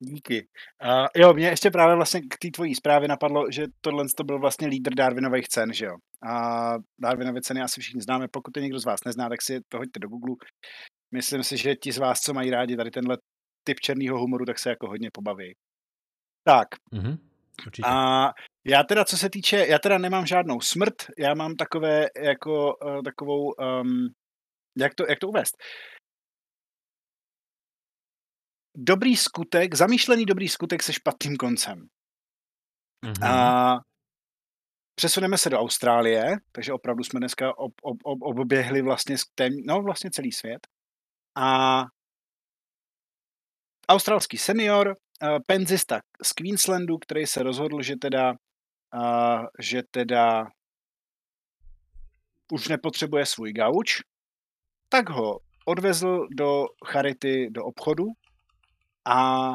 Díky. Uh, jo, mě ještě právě vlastně k té tvojí zprávě napadlo, že tohle to byl vlastně lídr Darwinových cen, že jo. A Darwinovy ceny asi všichni známe, pokud to někdo z vás nezná, tak si to hoďte do Google. Myslím si, že ti z vás, co mají rádi tady tenhle typ černého humoru, tak se jako hodně pobaví. Tak. Mhm, určitě. A já teda, co se týče, já teda nemám žádnou smrt, já mám takové, jako, uh, takovou, um, jak, to, jak to uvést? dobrý skutek, zamýšlený dobrý skutek se špatným koncem. Mhm. A přesuneme se do Austrálie, takže opravdu jsme dneska ob, ob, ob, oběhli vlastně, s tém, no, vlastně celý svět. A australský senior, uh, penzista z Queenslandu, který se rozhodl, že teda, uh, že teda už nepotřebuje svůj gauč, tak ho odvezl do Charity, do obchodu a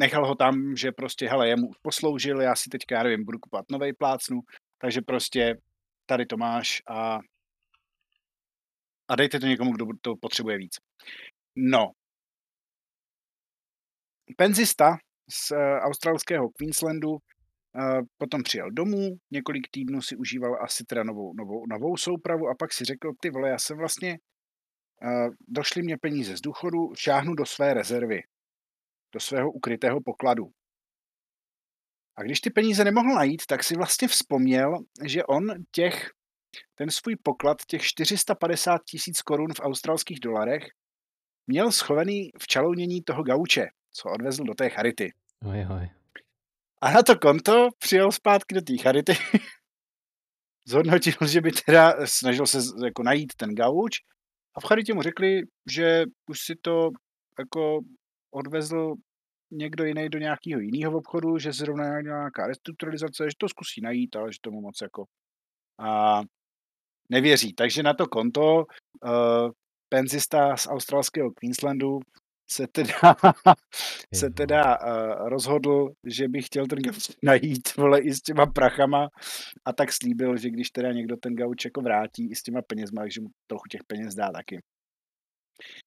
nechal ho tam, že prostě, hele, jemu už posloužil, já si teďka, já nevím, budu kupovat novej plácnu, takže prostě tady to máš a, a dejte to někomu, kdo to potřebuje víc. No. Penzista z uh, australského Queenslandu potom přijel domů, několik týdnů si užíval asi teda novou, novou, novou soupravu a pak si řekl, ty vole, já jsem vlastně, došly mě peníze z důchodu, šáhnu do své rezervy do svého ukrytého pokladu. A když ty peníze nemohl najít, tak si vlastně vzpomněl, že on těch, ten svůj poklad, těch 450 tisíc korun v australských dolarech, měl schovaný v čalounění toho gauče, co odvezl do té charity. Oj, oj. A na to konto přijel zpátky do té charity, zhodnotil, že by teda snažil se jako najít ten gauč a v charitě mu řekli, že už si to jako odvezl někdo jiný do nějakého jiného obchodu, že zrovna nějaká restrukturalizace, že to zkusí najít, ale že tomu moc jako a nevěří. Takže na to konto uh, penzista z australského Queenslandu se teda, se teda uh, rozhodl, že by chtěl ten gauč najít vole, i s těma prachama a tak slíbil, že když teda někdo ten gauč jako vrátí i s těma penězma, že mu trochu těch peněz dá taky.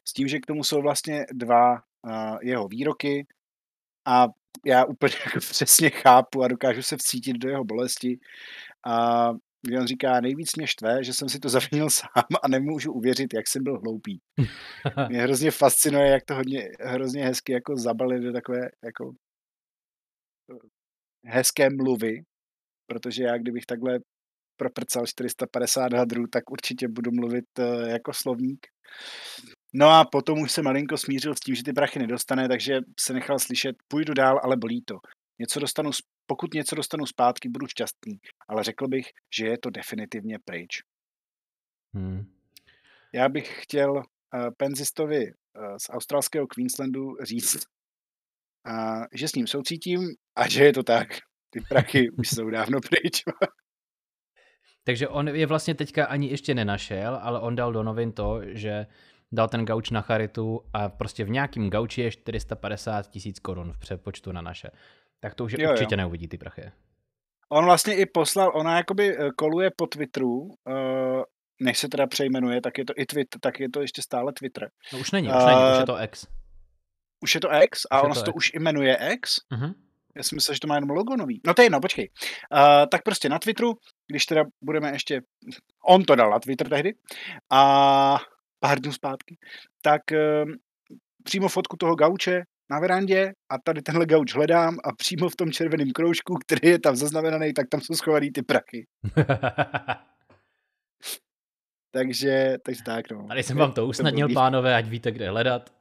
S tím, že k tomu jsou vlastně dva uh, jeho výroky a já úplně jako přesně chápu a dokážu se vcítit do jeho bolesti. A kdy on říká, nejvíc mě štve, že jsem si to zavinil sám a nemůžu uvěřit, jak jsem byl hloupý. Mě hrozně fascinuje, jak to hodně, hrozně hezky jako zabali do takové jako hezké mluvy, protože já kdybych takhle proprcal 450 hadrů, tak určitě budu mluvit uh, jako slovník. No a potom už se malinko smířil s tím, že ty prachy nedostane, takže se nechal slyšet, půjdu dál, ale bolí to. Něco dostanu, pokud něco dostanu zpátky, budu šťastný, ale řekl bych, že je to definitivně pryč. Hmm. Já bych chtěl uh, penzistovi uh, z australského Queenslandu říct, uh, že s ním soucítím a že je to tak. Ty prachy už jsou dávno pryč. Takže on je vlastně teďka ani ještě nenašel, ale on dal do novin to, že dal ten gauč na charitu a prostě v nějakým gauči je 450 tisíc korun v přepočtu na naše. Tak to už Jo, jo. určitě neuvidí ty prachy. On vlastně i poslal, ona jakoby eh, koluje po Twitteru, uh, než se teda přejmenuje, tak je to i Twitter, tak je to ještě stále Twitter. No už není, už není, už je Eh, to X. Už je to X a Už ono to se to X. už jmenuje X. Mhm. Já jsem myslel, že to má jenom logo nový. No to je jedno, počkej. Uh, tak prostě na Twitteru, když teda budeme ještě, on to dal na Twitter tehdy, a pár dnů zpátky, tak uh, přímo fotku toho gauče na verandě a tady tenhle gauč hledám a přímo v tom červeném kroužku, který je tam zaznamenaný, tak tam jsou schovaný ty prachy. Takže, takže tak no. Tady jsem vám to usnadnil, blbý. pánové, ať víte, kde hledat.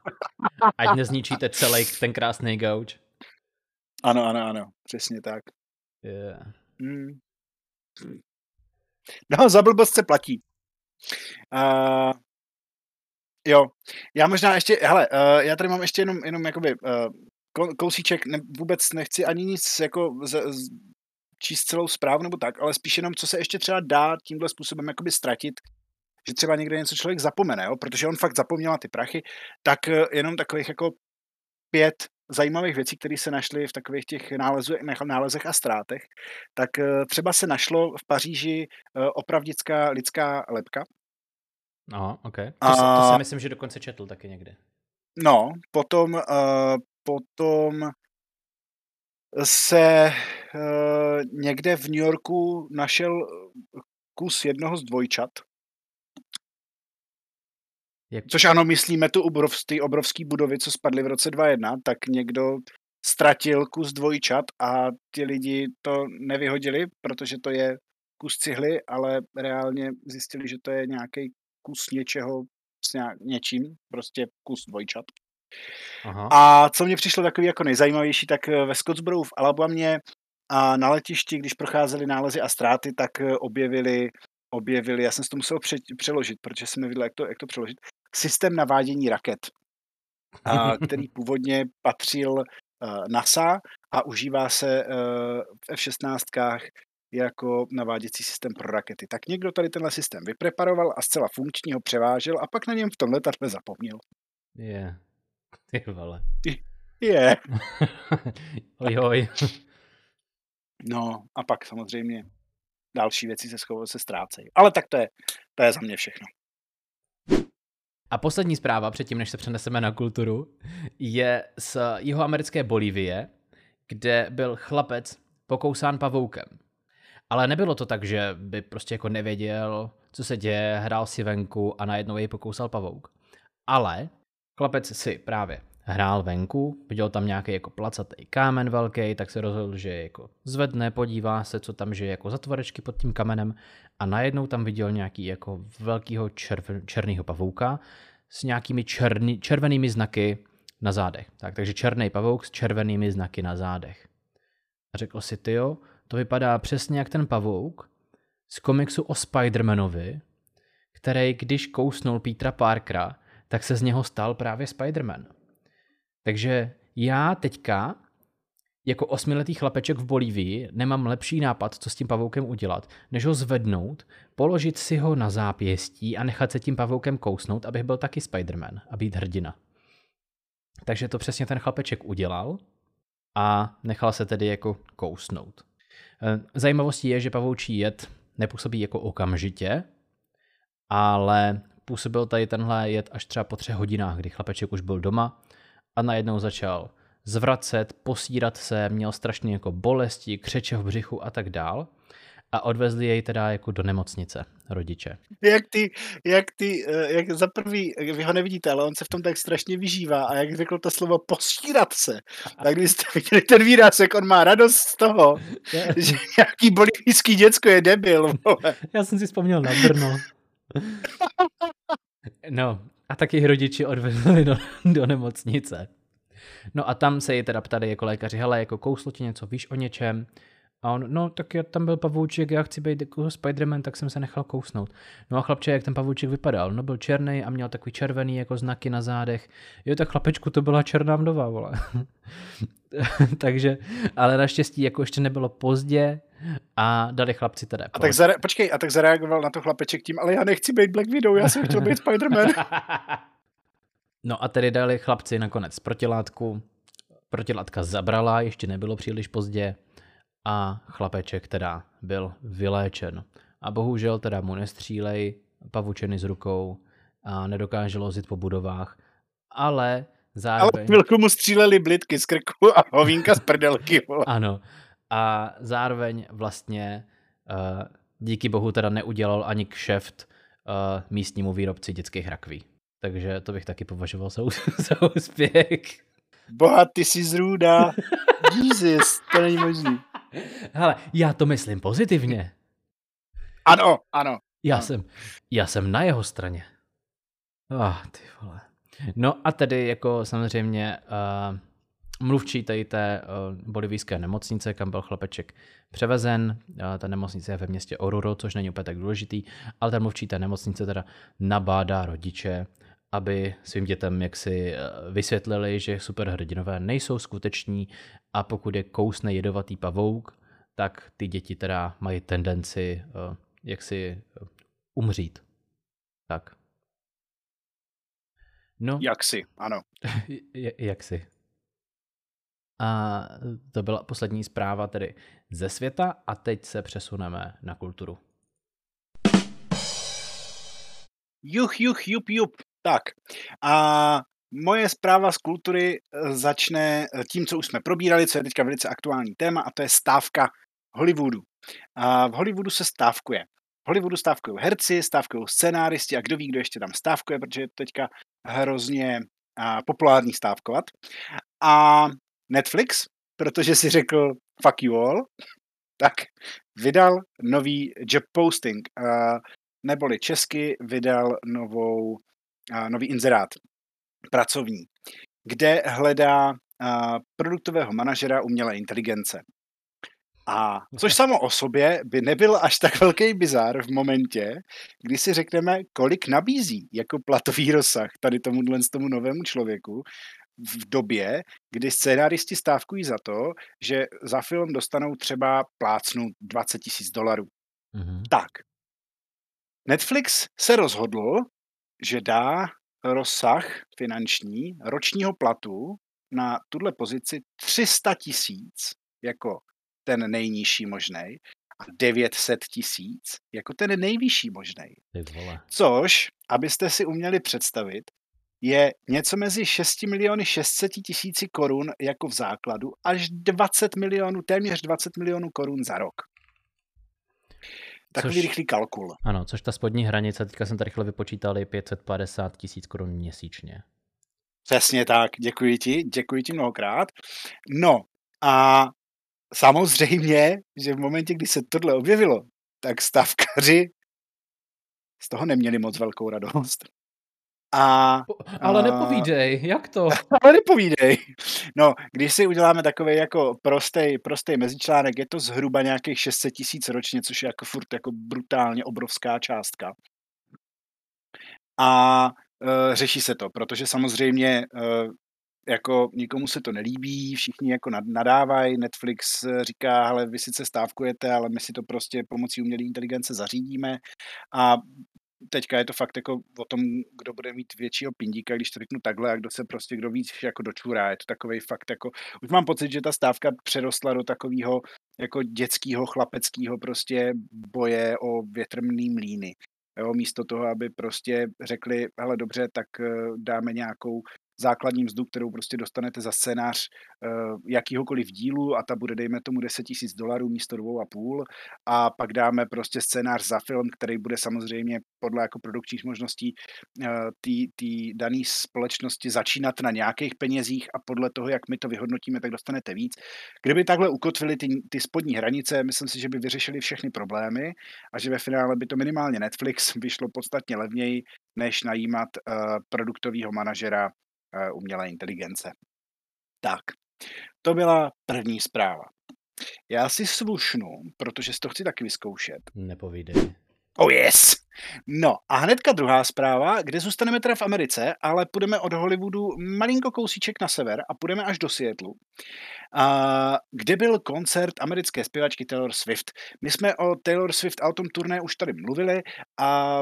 Ať nezničíte celý ten krásný gauč. Ano, ano, ano, přesně tak. Yeah. Hmm. No, za blbost se platí. Uh, jo, já možná ještě, hele, uh, já tady mám ještě jenom, jenom jakoby uh, kousíček, ne, vůbec nechci ani nic jako z, z, číst celou zprávu nebo tak, ale spíš jenom, co se ještě třeba dá tímhle způsobem jakoby ztratit, že třeba někde něco člověk zapomene, jo? protože on fakt zapomněl ty prachy, tak uh, jenom takových jako pět zajímavých věcí, které se našly v takových těch nálezu, nálezech a ztrátech, tak třeba se našlo v Paříži opravdická lidská lepka. No, ok. To, a... se, to jsem myslím, že dokonce četl taky někde. No, potom, uh, potom se uh, někde v New Yorku našel kus jednoho z dvojčat. Jak... Což ano, myslíme tu obrovský, obrovský budovy, co spadly v roce 2001, tak někdo ztratil kus dvojčat a ti lidi to nevyhodili, protože to je kus cihly, ale reálně zjistili, že to je nějaký kus něčeho s nějak, něčím, prostě kus dvojčat. Aha. A co mě přišlo takový jako nejzajímavější, tak eh, ve Scottsboro v Alabamě a na letišti, když procházeli nálezy a ztráty, tak eh, objevili, objevili, já jsem si to musel pře- přeložit, protože jsem nevěděl, jak to, jak to přeložit, systém navádění raket, a, který původně patřil uh, NASA a užívá se uh, v F-16 jako naváděcí systém pro rakety. Tak někdo tady tenhle systém vypreparoval a zcela funkčně ho převážel a pak na něm v tom letadle zapomněl. Je. Yeah. Ty vole. Je. Yeah. oj, oj. No a pak samozřejmě další věci se, schovají, se ztrácejí. Ale tak to je, to je za mě všechno. A poslední zpráva, předtím než se přeneseme na kulturu, je z jihoamerické Bolívie, kde byl chlapec pokousán pavoukem. Ale nebylo to tak, že by prostě jako nevěděl, co se děje, hrál si venku a najednou jej pokousal pavouk. Ale chlapec si právě hrál venku, viděl tam nějaký jako placatý kámen velký, tak se rozhodl, že jako zvedne, podívá se, co tam žije jako zatvorečky pod tím kamenem a najednou tam viděl nějaký jako velkýho červ, černýho pavouka s nějakými černý, červenými znaky na zádech. Tak, takže černý pavouk s červenými znaky na zádech. A řekl si, tyjo, to vypadá přesně jak ten pavouk z komiksu o Spider-Manovi, který když kousnul Petra Parkera, tak se z něho stal právě Spider-Man. Takže já teďka, jako osmiletý chlapeček v Bolívii, nemám lepší nápad, co s tím pavoukem udělat, než ho zvednout, položit si ho na zápěstí a nechat se tím pavoukem kousnout, abych byl taky Spider-Man a být hrdina. Takže to přesně ten chlapeček udělal a nechal se tedy jako kousnout. Eh, zajímavostí je, že pavoučí jed nepůsobí jako okamžitě, ale působil tady tenhle jed až třeba po třech hodinách, kdy chlapeček už byl doma a najednou začal zvracet, posírat se, měl strašně jako bolesti, křeče v břichu a tak dál. A odvezli jej teda jako do nemocnice rodiče. Jak ty, jak ty, eh, jak za prvý, vy ho nevidíte, ale on se v tom tak strašně vyžívá a jak řekl to slovo posírat se, tak když jste viděli ten výraz, jak on má radost z toho, že nějaký bolivijský děcko je debil. Vole. Já jsem si vzpomněl na Brno. No, a taky rodiči odvezli do, do nemocnice. No a tam se jí teda ptali jako lékaři, hele, jako kouslo ti něco, víš o něčem? A on, no tak já tam byl pavouček, já chci být jako Spider-Man, tak jsem se nechal kousnout. No a chlapče, jak ten pavouček vypadal? No byl černý a měl takový červený jako znaky na zádech. Jo, tak chlapečku to byla černá vdova, vole. Takže, ale naštěstí jako ještě nebylo pozdě a dali chlapci teda. A tak zare- počkej, a tak zareagoval na to chlapeček tím, ale já nechci být Black Widow, já jsem chtěl být Spider-Man. no a tedy dali chlapci nakonec protilátku. Protilátka zabrala, ještě nebylo příliš pozdě a chlapeček teda byl vyléčen. A bohužel teda mu nestřílej pavučeny z rukou a nedokáže lozit po budovách, ale zároveň... Ale chvilku mu stříleli blitky z krku a hovínka z prdelky. Vole. Ano. A zároveň vlastně uh, díky bohu teda neudělal ani kšeft uh, místnímu výrobci dětských rakví. Takže to bych taky považoval za, za úspěch. Boha, ty jsi zrůda. Jesus, to není možný. Hele, já to myslím pozitivně. Ano, ano. Já ano. jsem, já jsem na jeho straně. Ah, ty vole. No a tedy jako samozřejmě uh, mluvčí tady té uh, bolivijské nemocnice, kam byl chlapeček převezen. Uh, ta nemocnice je ve městě Oruro, což není úplně tak důležitý, ale ten mluvčí té nemocnice teda nabádá rodiče, aby svým dětem jaksi vysvětlili, že superhrdinové nejsou skuteční a pokud je kousne jedovatý pavouk, tak ty děti teda mají tendenci uh, jaksi uh, umřít. Tak. No. Jak si, ano. jak si. A to byla poslední zpráva tedy ze světa a teď se přesuneme na kulturu. Juch, juch, jup, jup. Tak. A moje zpráva z kultury eh, začne tím, co už jsme probírali, co je teďka velice aktuální téma, a to je stávka Hollywoodu. A v Hollywoodu se stávkuje. V Hollywoodu stávkují herci, stávkují scenáristi a kdo ví, kdo ještě tam stávkuje, protože je teďka hrozně a, populární stávkovat. A Netflix, protože si řekl fuck you all, tak vydal nový job posting, a, neboli česky vydal novou, nový inzerát pracovní, kde hledá produktového manažera umělé inteligence. A což samo o sobě by nebyl až tak velký bizar v momentě, kdy si řekneme, kolik nabízí jako platový rozsah tady tomu, tomu novému člověku v době, kdy scénáristi stávkují za to, že za film dostanou třeba plácnu 20 tisíc dolarů. Mm-hmm. Tak. Netflix se rozhodl, že dá rozsah finanční ročního platu na tuhle pozici 300 tisíc jako ten nejnižší možný a 900 tisíc jako ten nejvyšší možný. Což, abyste si uměli představit, je něco mezi 6 miliony 600 tisíci korun jako v základu až 20 milionů, téměř 20 milionů korun za rok. Takový což, rychlý kalkul. Ano, což ta spodní hranice, teďka jsem to rychle vypočítal, je 550 tisíc korun měsíčně. Přesně tak, děkuji ti, děkuji ti mnohokrát. No a samozřejmě, že v momentě, kdy se tohle objevilo, tak stavkaři z toho neměli moc velkou radost. A, ale nepovídej, jak to? ale nepovídej. No, když si uděláme takový jako prostý, prostý mezičlánek, je to zhruba nějakých 600 tisíc ročně, což je jako furt jako brutálně obrovská částka. A e, řeší se to, protože samozřejmě e, jako nikomu se to nelíbí, všichni jako nadávají, Netflix říká, ale vy sice stávkujete, ale my si to prostě pomocí umělé inteligence zařídíme a teďka je to fakt jako o tom, kdo bude mít většího pindíka, když to řeknu takhle, a kdo se prostě, kdo víc jako dočurá. Je to takový fakt jako, už mám pocit, že ta stávka přerostla do takového jako dětského, chlapeckého prostě boje o větrný mlíny. Jo, místo toho, aby prostě řekli, hele dobře, tak eh, dáme nějakou základní mzdu, kterou prostě dostanete za scénář uh, jakýhokoliv dílu a ta bude, dejme tomu, 10 tisíc dolarů místo dvou a půl a pak dáme prostě scénář za film, který bude samozřejmě podle jako produkčních možností uh, té dané společnosti začínat na nějakých penězích a podle toho, jak my to vyhodnotíme, tak dostanete víc. Kdyby takhle ukotvili ty, ty spodní hranice, myslím si, že by vyřešili všechny problémy a že ve finále by to minimálně Netflix vyšlo podstatně levněji, než najímat uh, produktového manažera Eh, umělé inteligence. Tak, to byla první zpráva. Já si slušnu, protože si to chci taky vyzkoušet. Nepovídej. Oh yes! No a hnedka druhá zpráva, kde zůstaneme teda v Americe, ale půjdeme od Hollywoodu malinko kousíček na sever a půjdeme až do Seattleu, a, kde byl koncert americké zpěvačky Taylor Swift. My jsme o Taylor Swift a o tom turné už tady mluvili a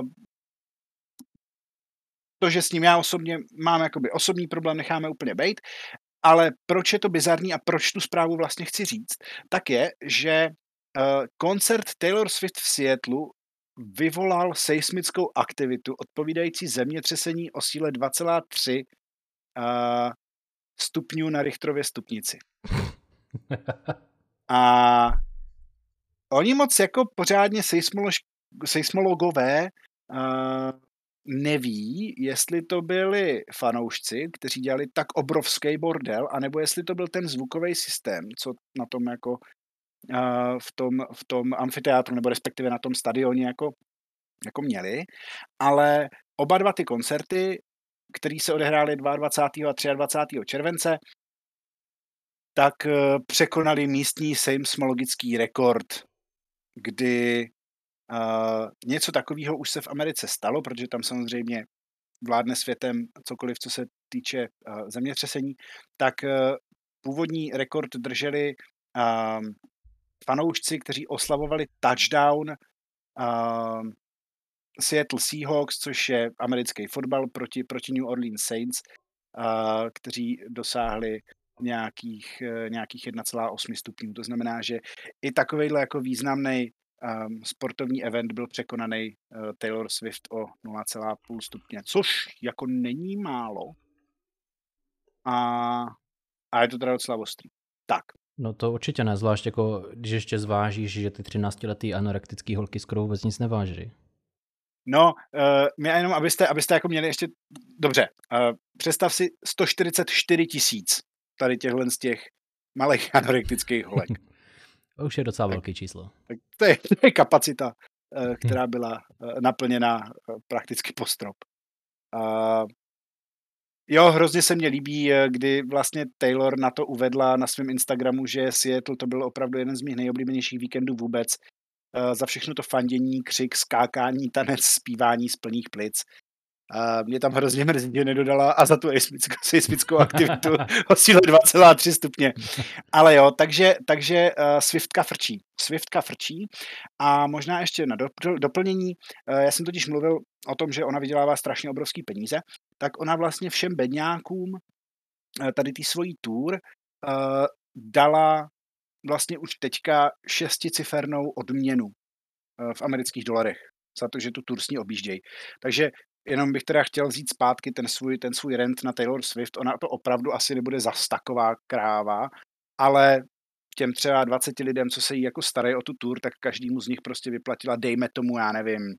to, že s ním já osobně mám jakoby osobní problém, necháme úplně bejt, ale proč je to bizarní a proč tu zprávu vlastně chci říct, tak je, že uh, koncert Taylor Swift v Seattleu vyvolal seismickou aktivitu odpovídající zemětřesení o síle 2,3 uh, stupňů na Richtrově stupnici. A oni moc jako pořádně seismolož, seismologové uh, neví, jestli to byli fanoušci, kteří dělali tak obrovský bordel, anebo jestli to byl ten zvukový systém, co na tom jako uh, v, tom, v tom amfiteátru, nebo respektive na tom stadioně jako, jako měli, ale oba dva ty koncerty, které se odehrály 22. a 23. července, tak uh, překonali místní seismologický rekord, kdy Něco takového už se v Americe stalo, protože tam samozřejmě vládne světem cokoliv, co se týče uh, zemětřesení, tak uh, původní rekord drželi uh, fanoušci, kteří oslavovali touchdown uh, Seattle Seahawks, což je americký fotbal proti, proti New Orleans Saints, uh, kteří dosáhli nějakých, uh, nějakých 1,8 stupňů. To znamená, že i takovýhle jako významný um, sportovní event byl překonaný uh, Taylor Swift o 0,5 stupně, což jako není málo. A, a je to teda docela ostrý. Tak. No to určitě ne, zvlášť jako, když ještě zvážíš, že ty 13-letý anorektický holky skoro vůbec nic neváží. No, uh, mě jenom, abyste, abyste jako měli ještě, dobře, uh, představ si 144 tisíc tady těchhle z těch malých anorektických holek. To už je docela tak, velký číslo. Tak to, je, to je kapacita, eh, která byla eh, naplněna eh, prakticky po strop. A Jo, hrozně se mně líbí, kdy vlastně Taylor na to uvedla na svém Instagramu, že Seattle to byl opravdu jeden z mých nejoblíbenějších víkendů vůbec. Za všechno to fandění, křik, skákání, tanec, zpívání z plných plic. Uh, mě tam hrozně mrzí, že nedodala a za tu seismickou aktivitu o síle 2,3 stupně. Ale jo, takže, takže uh, Swiftka frčí. Swiftka frčí a možná ještě na doplnění, uh, já jsem totiž mluvil o tom, že ona vydělává strašně obrovský peníze, tak ona vlastně všem bedňákům uh, tady ty svojí tour dala vlastně už teďka šesticifernou odměnu v amerických dolarech za to, že tu tur s ní objíždějí. Takže jenom bych teda chtěl vzít zpátky ten svůj, ten svůj rent na Taylor Swift. Ona to opravdu asi nebude zas taková kráva, ale těm třeba 20 lidem, co se jí jako starají o tu tour, tak každému z nich prostě vyplatila, dejme tomu, já nevím,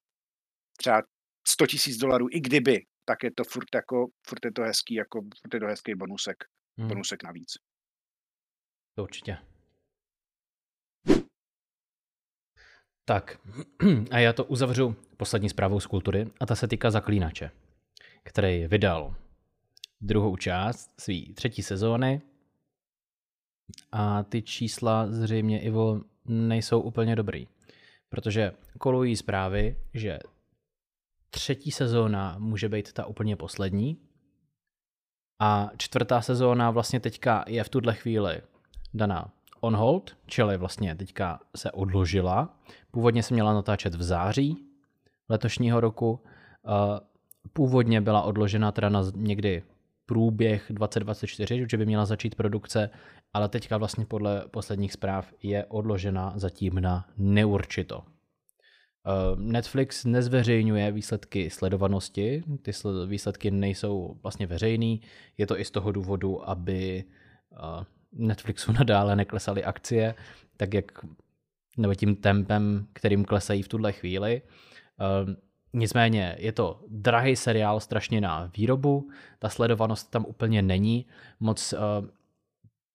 třeba 100 tisíc dolarů, i kdyby, tak je to furt jako, furt je to hezký, jako furt je to hezký bonusek, hmm. bonusek navíc. To určitě. Tak a já to uzavřu poslední zprávou z kultury a ta se týká Zaklínače, který vydal druhou část své třetí sezóny a ty čísla zřejmě, Ivo, nejsou úplně dobrý, protože kolují zprávy, že třetí sezóna může být ta úplně poslední a čtvrtá sezóna vlastně teďka je v tuhle chvíli daná on hold, čili vlastně teďka se odložila. Původně se měla natáčet v září letošního roku. Eh, původně byla odložena teda na někdy průběh 2024, že by měla začít produkce, ale teďka vlastně podle posledních zpráv je odložena zatím na neurčito. Eh, Netflix nezveřejňuje výsledky sledovanosti, ty výsledky nejsou vlastně veřejný, je to i z toho důvodu, aby eh, Netflixu nadále neklesaly akcie, tak jak nebo tím tempem, kterým klesají v tuhle chvíli. Uh, nicméně je to drahý seriál strašně na výrobu, ta sledovanost tam úplně není, moc uh,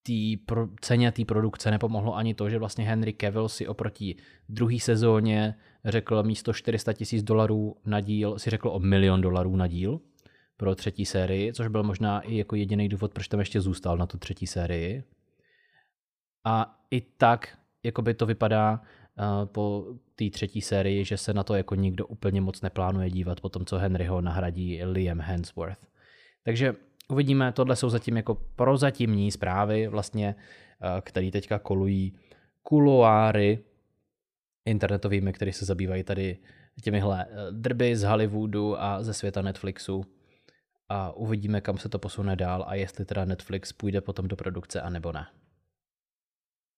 tý pro, ceně té produkce nepomohlo ani to, že vlastně Henry Cavill si oproti druhé sezóně řekl místo 400 tisíc dolarů na díl, si řekl o milion dolarů na díl, pro třetí sérii, což byl možná i jako jediný důvod, proč tam ještě zůstal na tu třetí sérii. A i tak, jako by to vypadá uh, po té třetí sérii, že se na to jako nikdo úplně moc neplánuje dívat po tom, co Henryho nahradí Liam Hemsworth. Takže uvidíme, tohle jsou zatím jako prozatímní zprávy, vlastně, uh, které teďka kolují kuloáry internetovými, které se zabývají tady těmihle eh, drby z Hollywoodu a ze světa Netflixu a uvidíme, kam se to posune dál a jestli teda Netflix půjde potom do produkce, a nebo ne.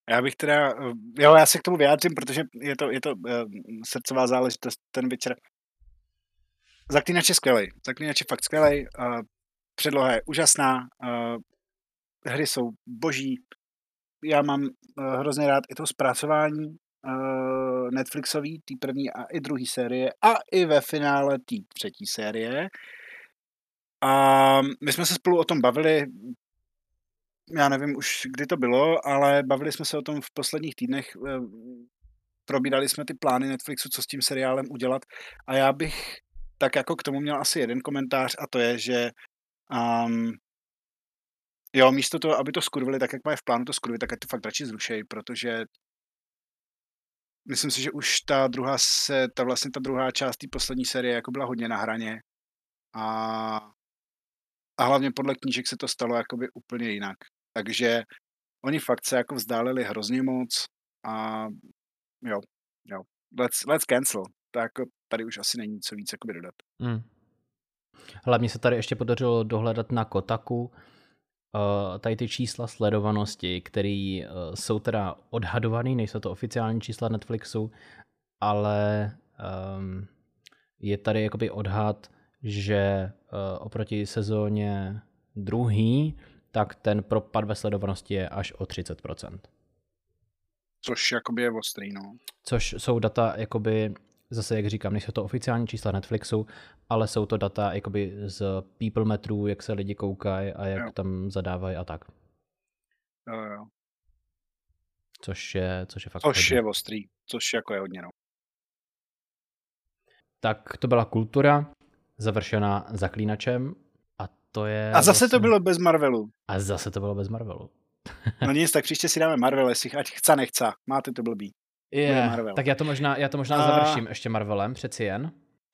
Já bych teda, eh, jo, já se k tomu vyjádřím, protože je to, je to uh, srdcová záležitost ten večer. Zaklínač je skvělý, Zaklínač je fakt skvělý, uh, předloha je úžasná, uh, hry jsou boží, já mám uh, hrozně rád i to zpracování uh, Netflixový, té první a i druhé série a i ve finále té třetí série. A my jsme se spolu o tom bavili, já nevím už, kdy to bylo, ale bavili jsme se o tom v posledních týdnech. Eh, probírali jsme ty plány Netflixu, co s tím seriálem udělat. A já bych tak jako k tomu měl asi jeden komentář a to je, že um, jo, místo toho, aby to skurvili tak, jak mají v plánu to skurvit, tak ať to fakt radši zrušej, protože myslím si, že už ta druhá se, ta vlastně ta druhá část té poslední série jako byla hodně na hraně a a hlavně podle knížek se to stalo jakoby úplně jinak. Takže oni fakt se jako vzdálili hrozně moc a jo, jo, let's, let's cancel. Tak jako tady už asi není co víc jakoby dodat. Hmm. Hlavně se tady ještě podařilo dohledat na Kotaku uh, tady ty čísla sledovanosti, které uh, jsou teda odhadované, nejsou to oficiální čísla Netflixu, ale um, je tady jakoby odhad, že uh, oproti sezóně druhý, tak ten propad ve sledovanosti je až o 30%. Což jakoby je ostrý, no. Což jsou data, jakoby, zase jak říkám, nejsou to oficiální čísla Netflixu, ale jsou to data jakoby z people metrů, jak se lidi koukají a jak jo. tam zadávají a tak. Jo, jo. Což je, což je fakt Což hodně. je ostrý, což jako je hodně, no. Tak to byla kultura završená zaklínačem to je... A zase to vlastně- bylo bez Marvelu. A zase to bylo bez Marvelu. No nic, tak příště si dáme Marvel, jestli ať chce, nechce. Máte to blbý. Je, tak já to možná, já to možná A- završím ještě Marvelem, přeci jen.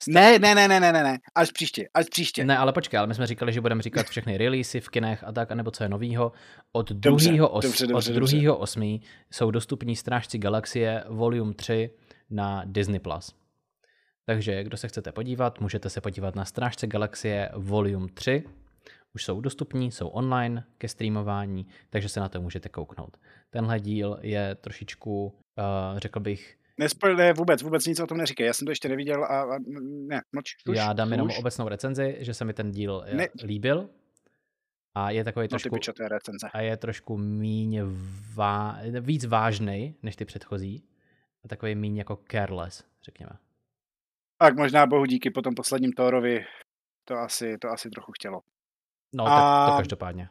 Ne, ne, ne, ne, ne, ne, ne. Až příště, až příště. Ne, ale počkej, ale my jsme říkali, že budeme říkat všechny releasy v kinech a tak, anebo co je novýho. Od Dobře, 2. Os, dobře, dobře, od dobře. 2. 8. jsou dostupní Strážci galaxie Volume 3 na Disney+. Plus. Takže kdo se chcete podívat, můžete se podívat na Strážce galaxie Volume 3. Už jsou dostupní, jsou online ke streamování, takže se na to můžete kouknout. Tenhle díl je trošičku, uh, řekl bych, Nespoj, ne, vůbec, vůbec nic o tom neříkej. Já jsem to ještě neviděl a, a ne, mlč. Už, já dám jenom už. obecnou recenzi, že se mi ten díl Ne. ne. líbil. A je takový No ty trošku, je recenze. a je trošku míň vá, víc vážný než ty předchozí. A takový míň jako careless, řekněme. Tak možná bohu díky po tom posledním Thorovi to asi, to asi trochu chtělo. No, A- tak to každopádně.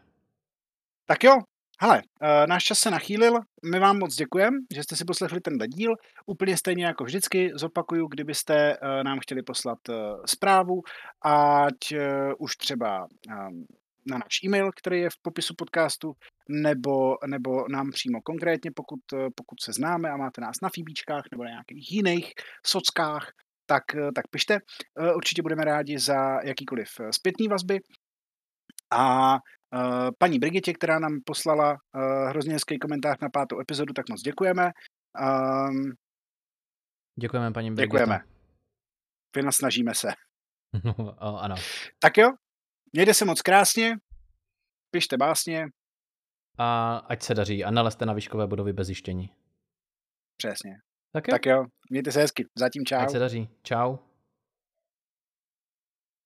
Tak jo, hele, uh, náš čas se nachýlil, my vám moc děkujeme, že jste si poslechli tenhle díl. Úplně stejně jako vždycky zopakuju, kdybyste uh, nám chtěli poslat uh, zprávu, ať už třeba um, na náš e-mail, který je v popisu podcastu, nebo, nebo nám přímo konkrétně, pokud, pokud se známe a máte nás na Fíbíčkách nebo na nějakých jiných sockách, tak, tak pište. Určitě budeme rádi za jakýkoliv zpětný vazby. A Uh, paní Brigitě, která nám poslala uh, hrozně hezký komentář na pátou epizodu, tak moc děkujeme. Um, Děkujeme, paní Brigito. děkujeme. Vynasnažíme se. o, ano. Tak jo, mějte se moc krásně, pište básně, A ať se daří a nalezte na výškové budovy bez zjištění. přesně. Tak jo, Tak jo, mějte se hezky, zatím čau. ať se daří. Čau.